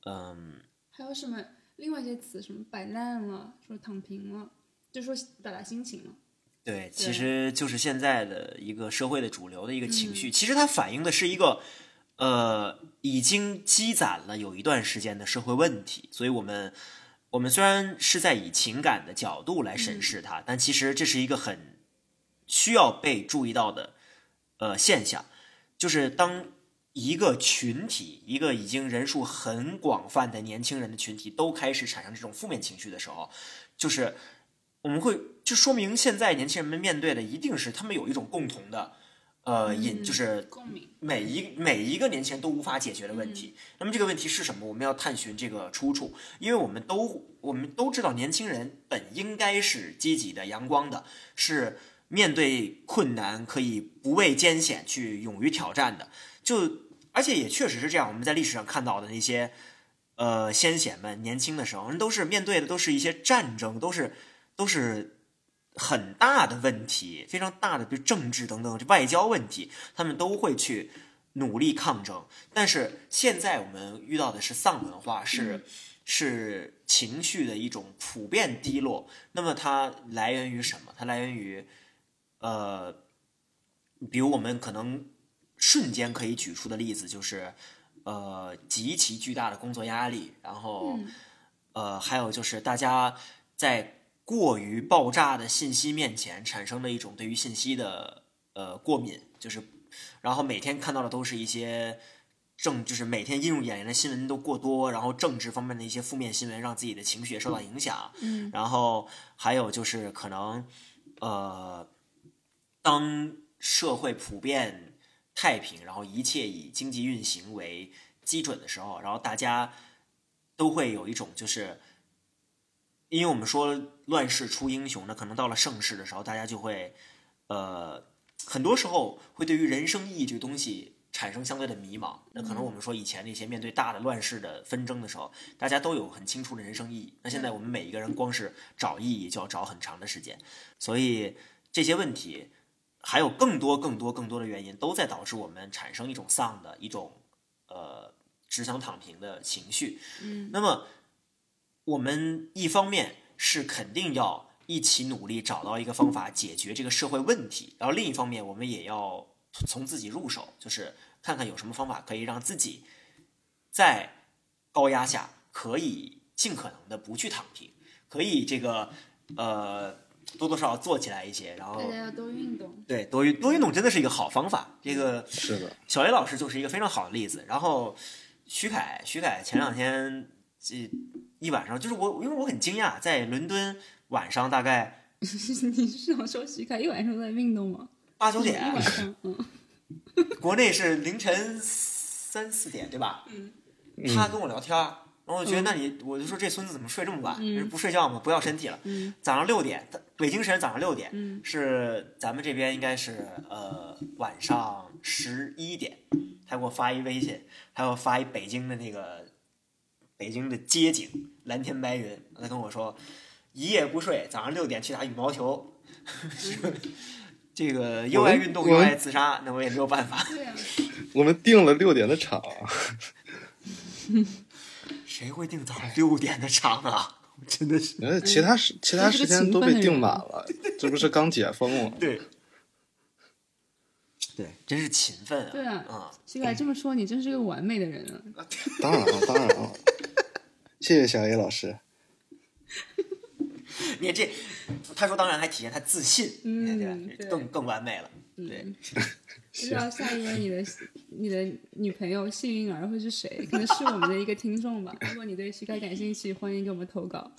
嗯，还有什么另外一些词，什么摆烂了，说躺平了，就说表达心情了。对，其实就是现在的一个社会的主流的一个情绪，其实它反映的是一个，呃，已经积攒了有一段时间的社会问题，所以我们。我们虽然是在以情感的角度来审视它，但其实这是一个很需要被注意到的呃现象，就是当一个群体，一个已经人数很广泛的年轻人的群体都开始产生这种负面情绪的时候，就是我们会就说明现在年轻人们面对的一定是他们有一种共同的呃隐，就是共鸣。每一每一个年轻人都无法解决的问题。那么这个问题是什么？我们要探寻这个出处，因为我们都我们都知道，年轻人本应该是积极的、阳光的，是面对困难可以不畏艰险去勇于挑战的。就而且也确实是这样，我们在历史上看到的那些呃先贤们年轻的时候，人都是面对的都是一些战争，都是都是。很大的问题，非常大的，比如政治等等外交问题，他们都会去努力抗争。但是现在我们遇到的是丧文化，是、是情绪的一种普遍低落。那么它来源于什么？它来源于呃，比如我们可能瞬间可以举出的例子就是呃极其巨大的工作压力，然后、嗯呃还有就是大家在过于爆炸的信息面前产生了一种对于信息的呃过敏，就是然后每天看到的都是一些政，就是每天映入眼帘的新闻都过多，然后政治方面的一些负面新闻让自己的情绪也受到影响，嗯然后还有就是可能呃，当社会普遍太平，然后一切以经济运行为基准的时候，然后大家都会有一种就是。因为我们说乱世出英雄那，可能到了盛世的时候，大家就会，呃，很多时候会对于人生意义这个东西产生相对的迷茫。那可能我们说以前那些面对大的乱世的纷争的时候，大家都有很清楚的人生意义。那现在我们每一个人光是找意义就要找很长的时间，所以这些问题还有更多、更多、更多的原因，都在导致我们产生一种丧的一种呃只想躺平的情绪。嗯那么，我们一方面是肯定要一起努力找到一个方法解决这个社会问题，然后另一方面我们也要从自己入手，就是看看有什么方法可以让自己在高压下可以尽可能的不去躺平，可以这个呃多多少少做起来一些，然后大家要多运动。对多运多运动真的是一个好方法，这个是的，小雷老师就是一个非常好的例子。然后徐凯，徐凯前两天这一晚上，就是我，因为我很惊讶，在伦敦晚上大概 你是想说徐凯一晚上都在运动吗？八九一点晚，上，嗯，国内是凌晨三四点，对吧？嗯他跟我聊天，然后我觉得，那你我就说这孙子怎么睡这么晚？嗯不睡觉吗？不要身体了。嗯早上六点，他北京时间早上六点，嗯是咱们这边应该是呃晚上十一点，他给我发一微信，他给我发一北京的那个北京的街景，蓝天白云，他跟我说一夜不睡，早上六点去打羽毛球。这个又爱运动又爱自杀，那我也没有办法。啊，我们定了六点的场，谁会定早上六点的场啊？真的是。呃，其他时其他时间都被定满了，这不是刚解封吗？对，对，真是勤奋啊！对啊啊，徐凯这么说，你真是个完美的人啊！当然了，当然了，谢谢小 A 老师。你看这，他说当然还体现他自信，嗯对吧更更完美了。对，嗯，不知道下一位你的你的女朋友幸运儿会是谁？可能是我们的一个听众吧。如果你对徐凯感兴趣，欢迎给我们投稿。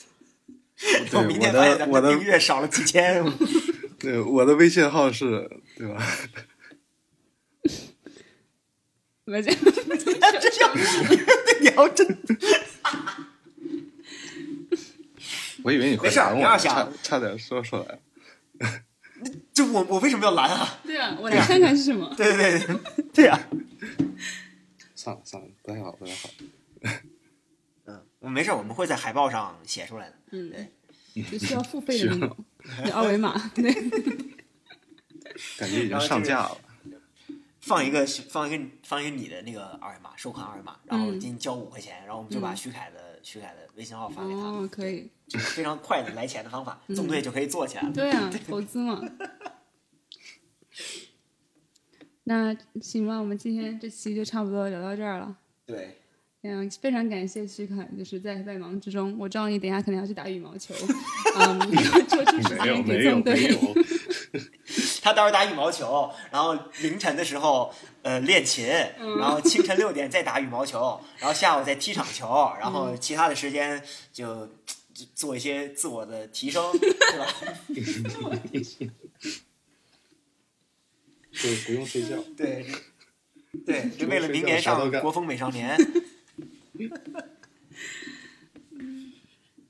我明天发现我的订阅少了几千，对，我的微信号是，对吧？不要这样，这样你要真我以为你会没事儿拦我，不要想差差点说出来。就我我为什么要拦啊？对啊，我来看看是什么。对对对对呀、算了算了，不太好，不太好。嗯，没事儿，我们会在海报上写出来的。嗯对，就需要付费的那种，二维码。对，感觉已经上架了。放一个放一个放一个你的那个二维码，收款二维码，然后嗯进交五块钱，然后我们就把嗯徐凯的徐凯的微信号发给他，哦，可以。就是非常快的来钱的方法，嗯纵队就可以做起来了。对啊，投资嘛。那行吧，我们今天这期就差不多聊到这儿了。对，嗯，非常感谢徐凯，就是在百忙之中，我知道你等一下可能要去打羽毛球，嗯，抽出时间给纵队。有，他到时候打羽毛球，然后凌晨的时候呃练琴，嗯然后清晨六点再打羽毛球，然后下午再踢场球，然后嗯其他的时间就就做一些自我的提升，对吧？对不用睡觉。对，对，就为了明年上国风美少年。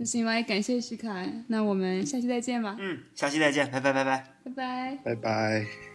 那行吧，也感谢徐凯，那我们下期再见吧，嗯，下期再见，拜拜拜拜。拜拜。拜拜。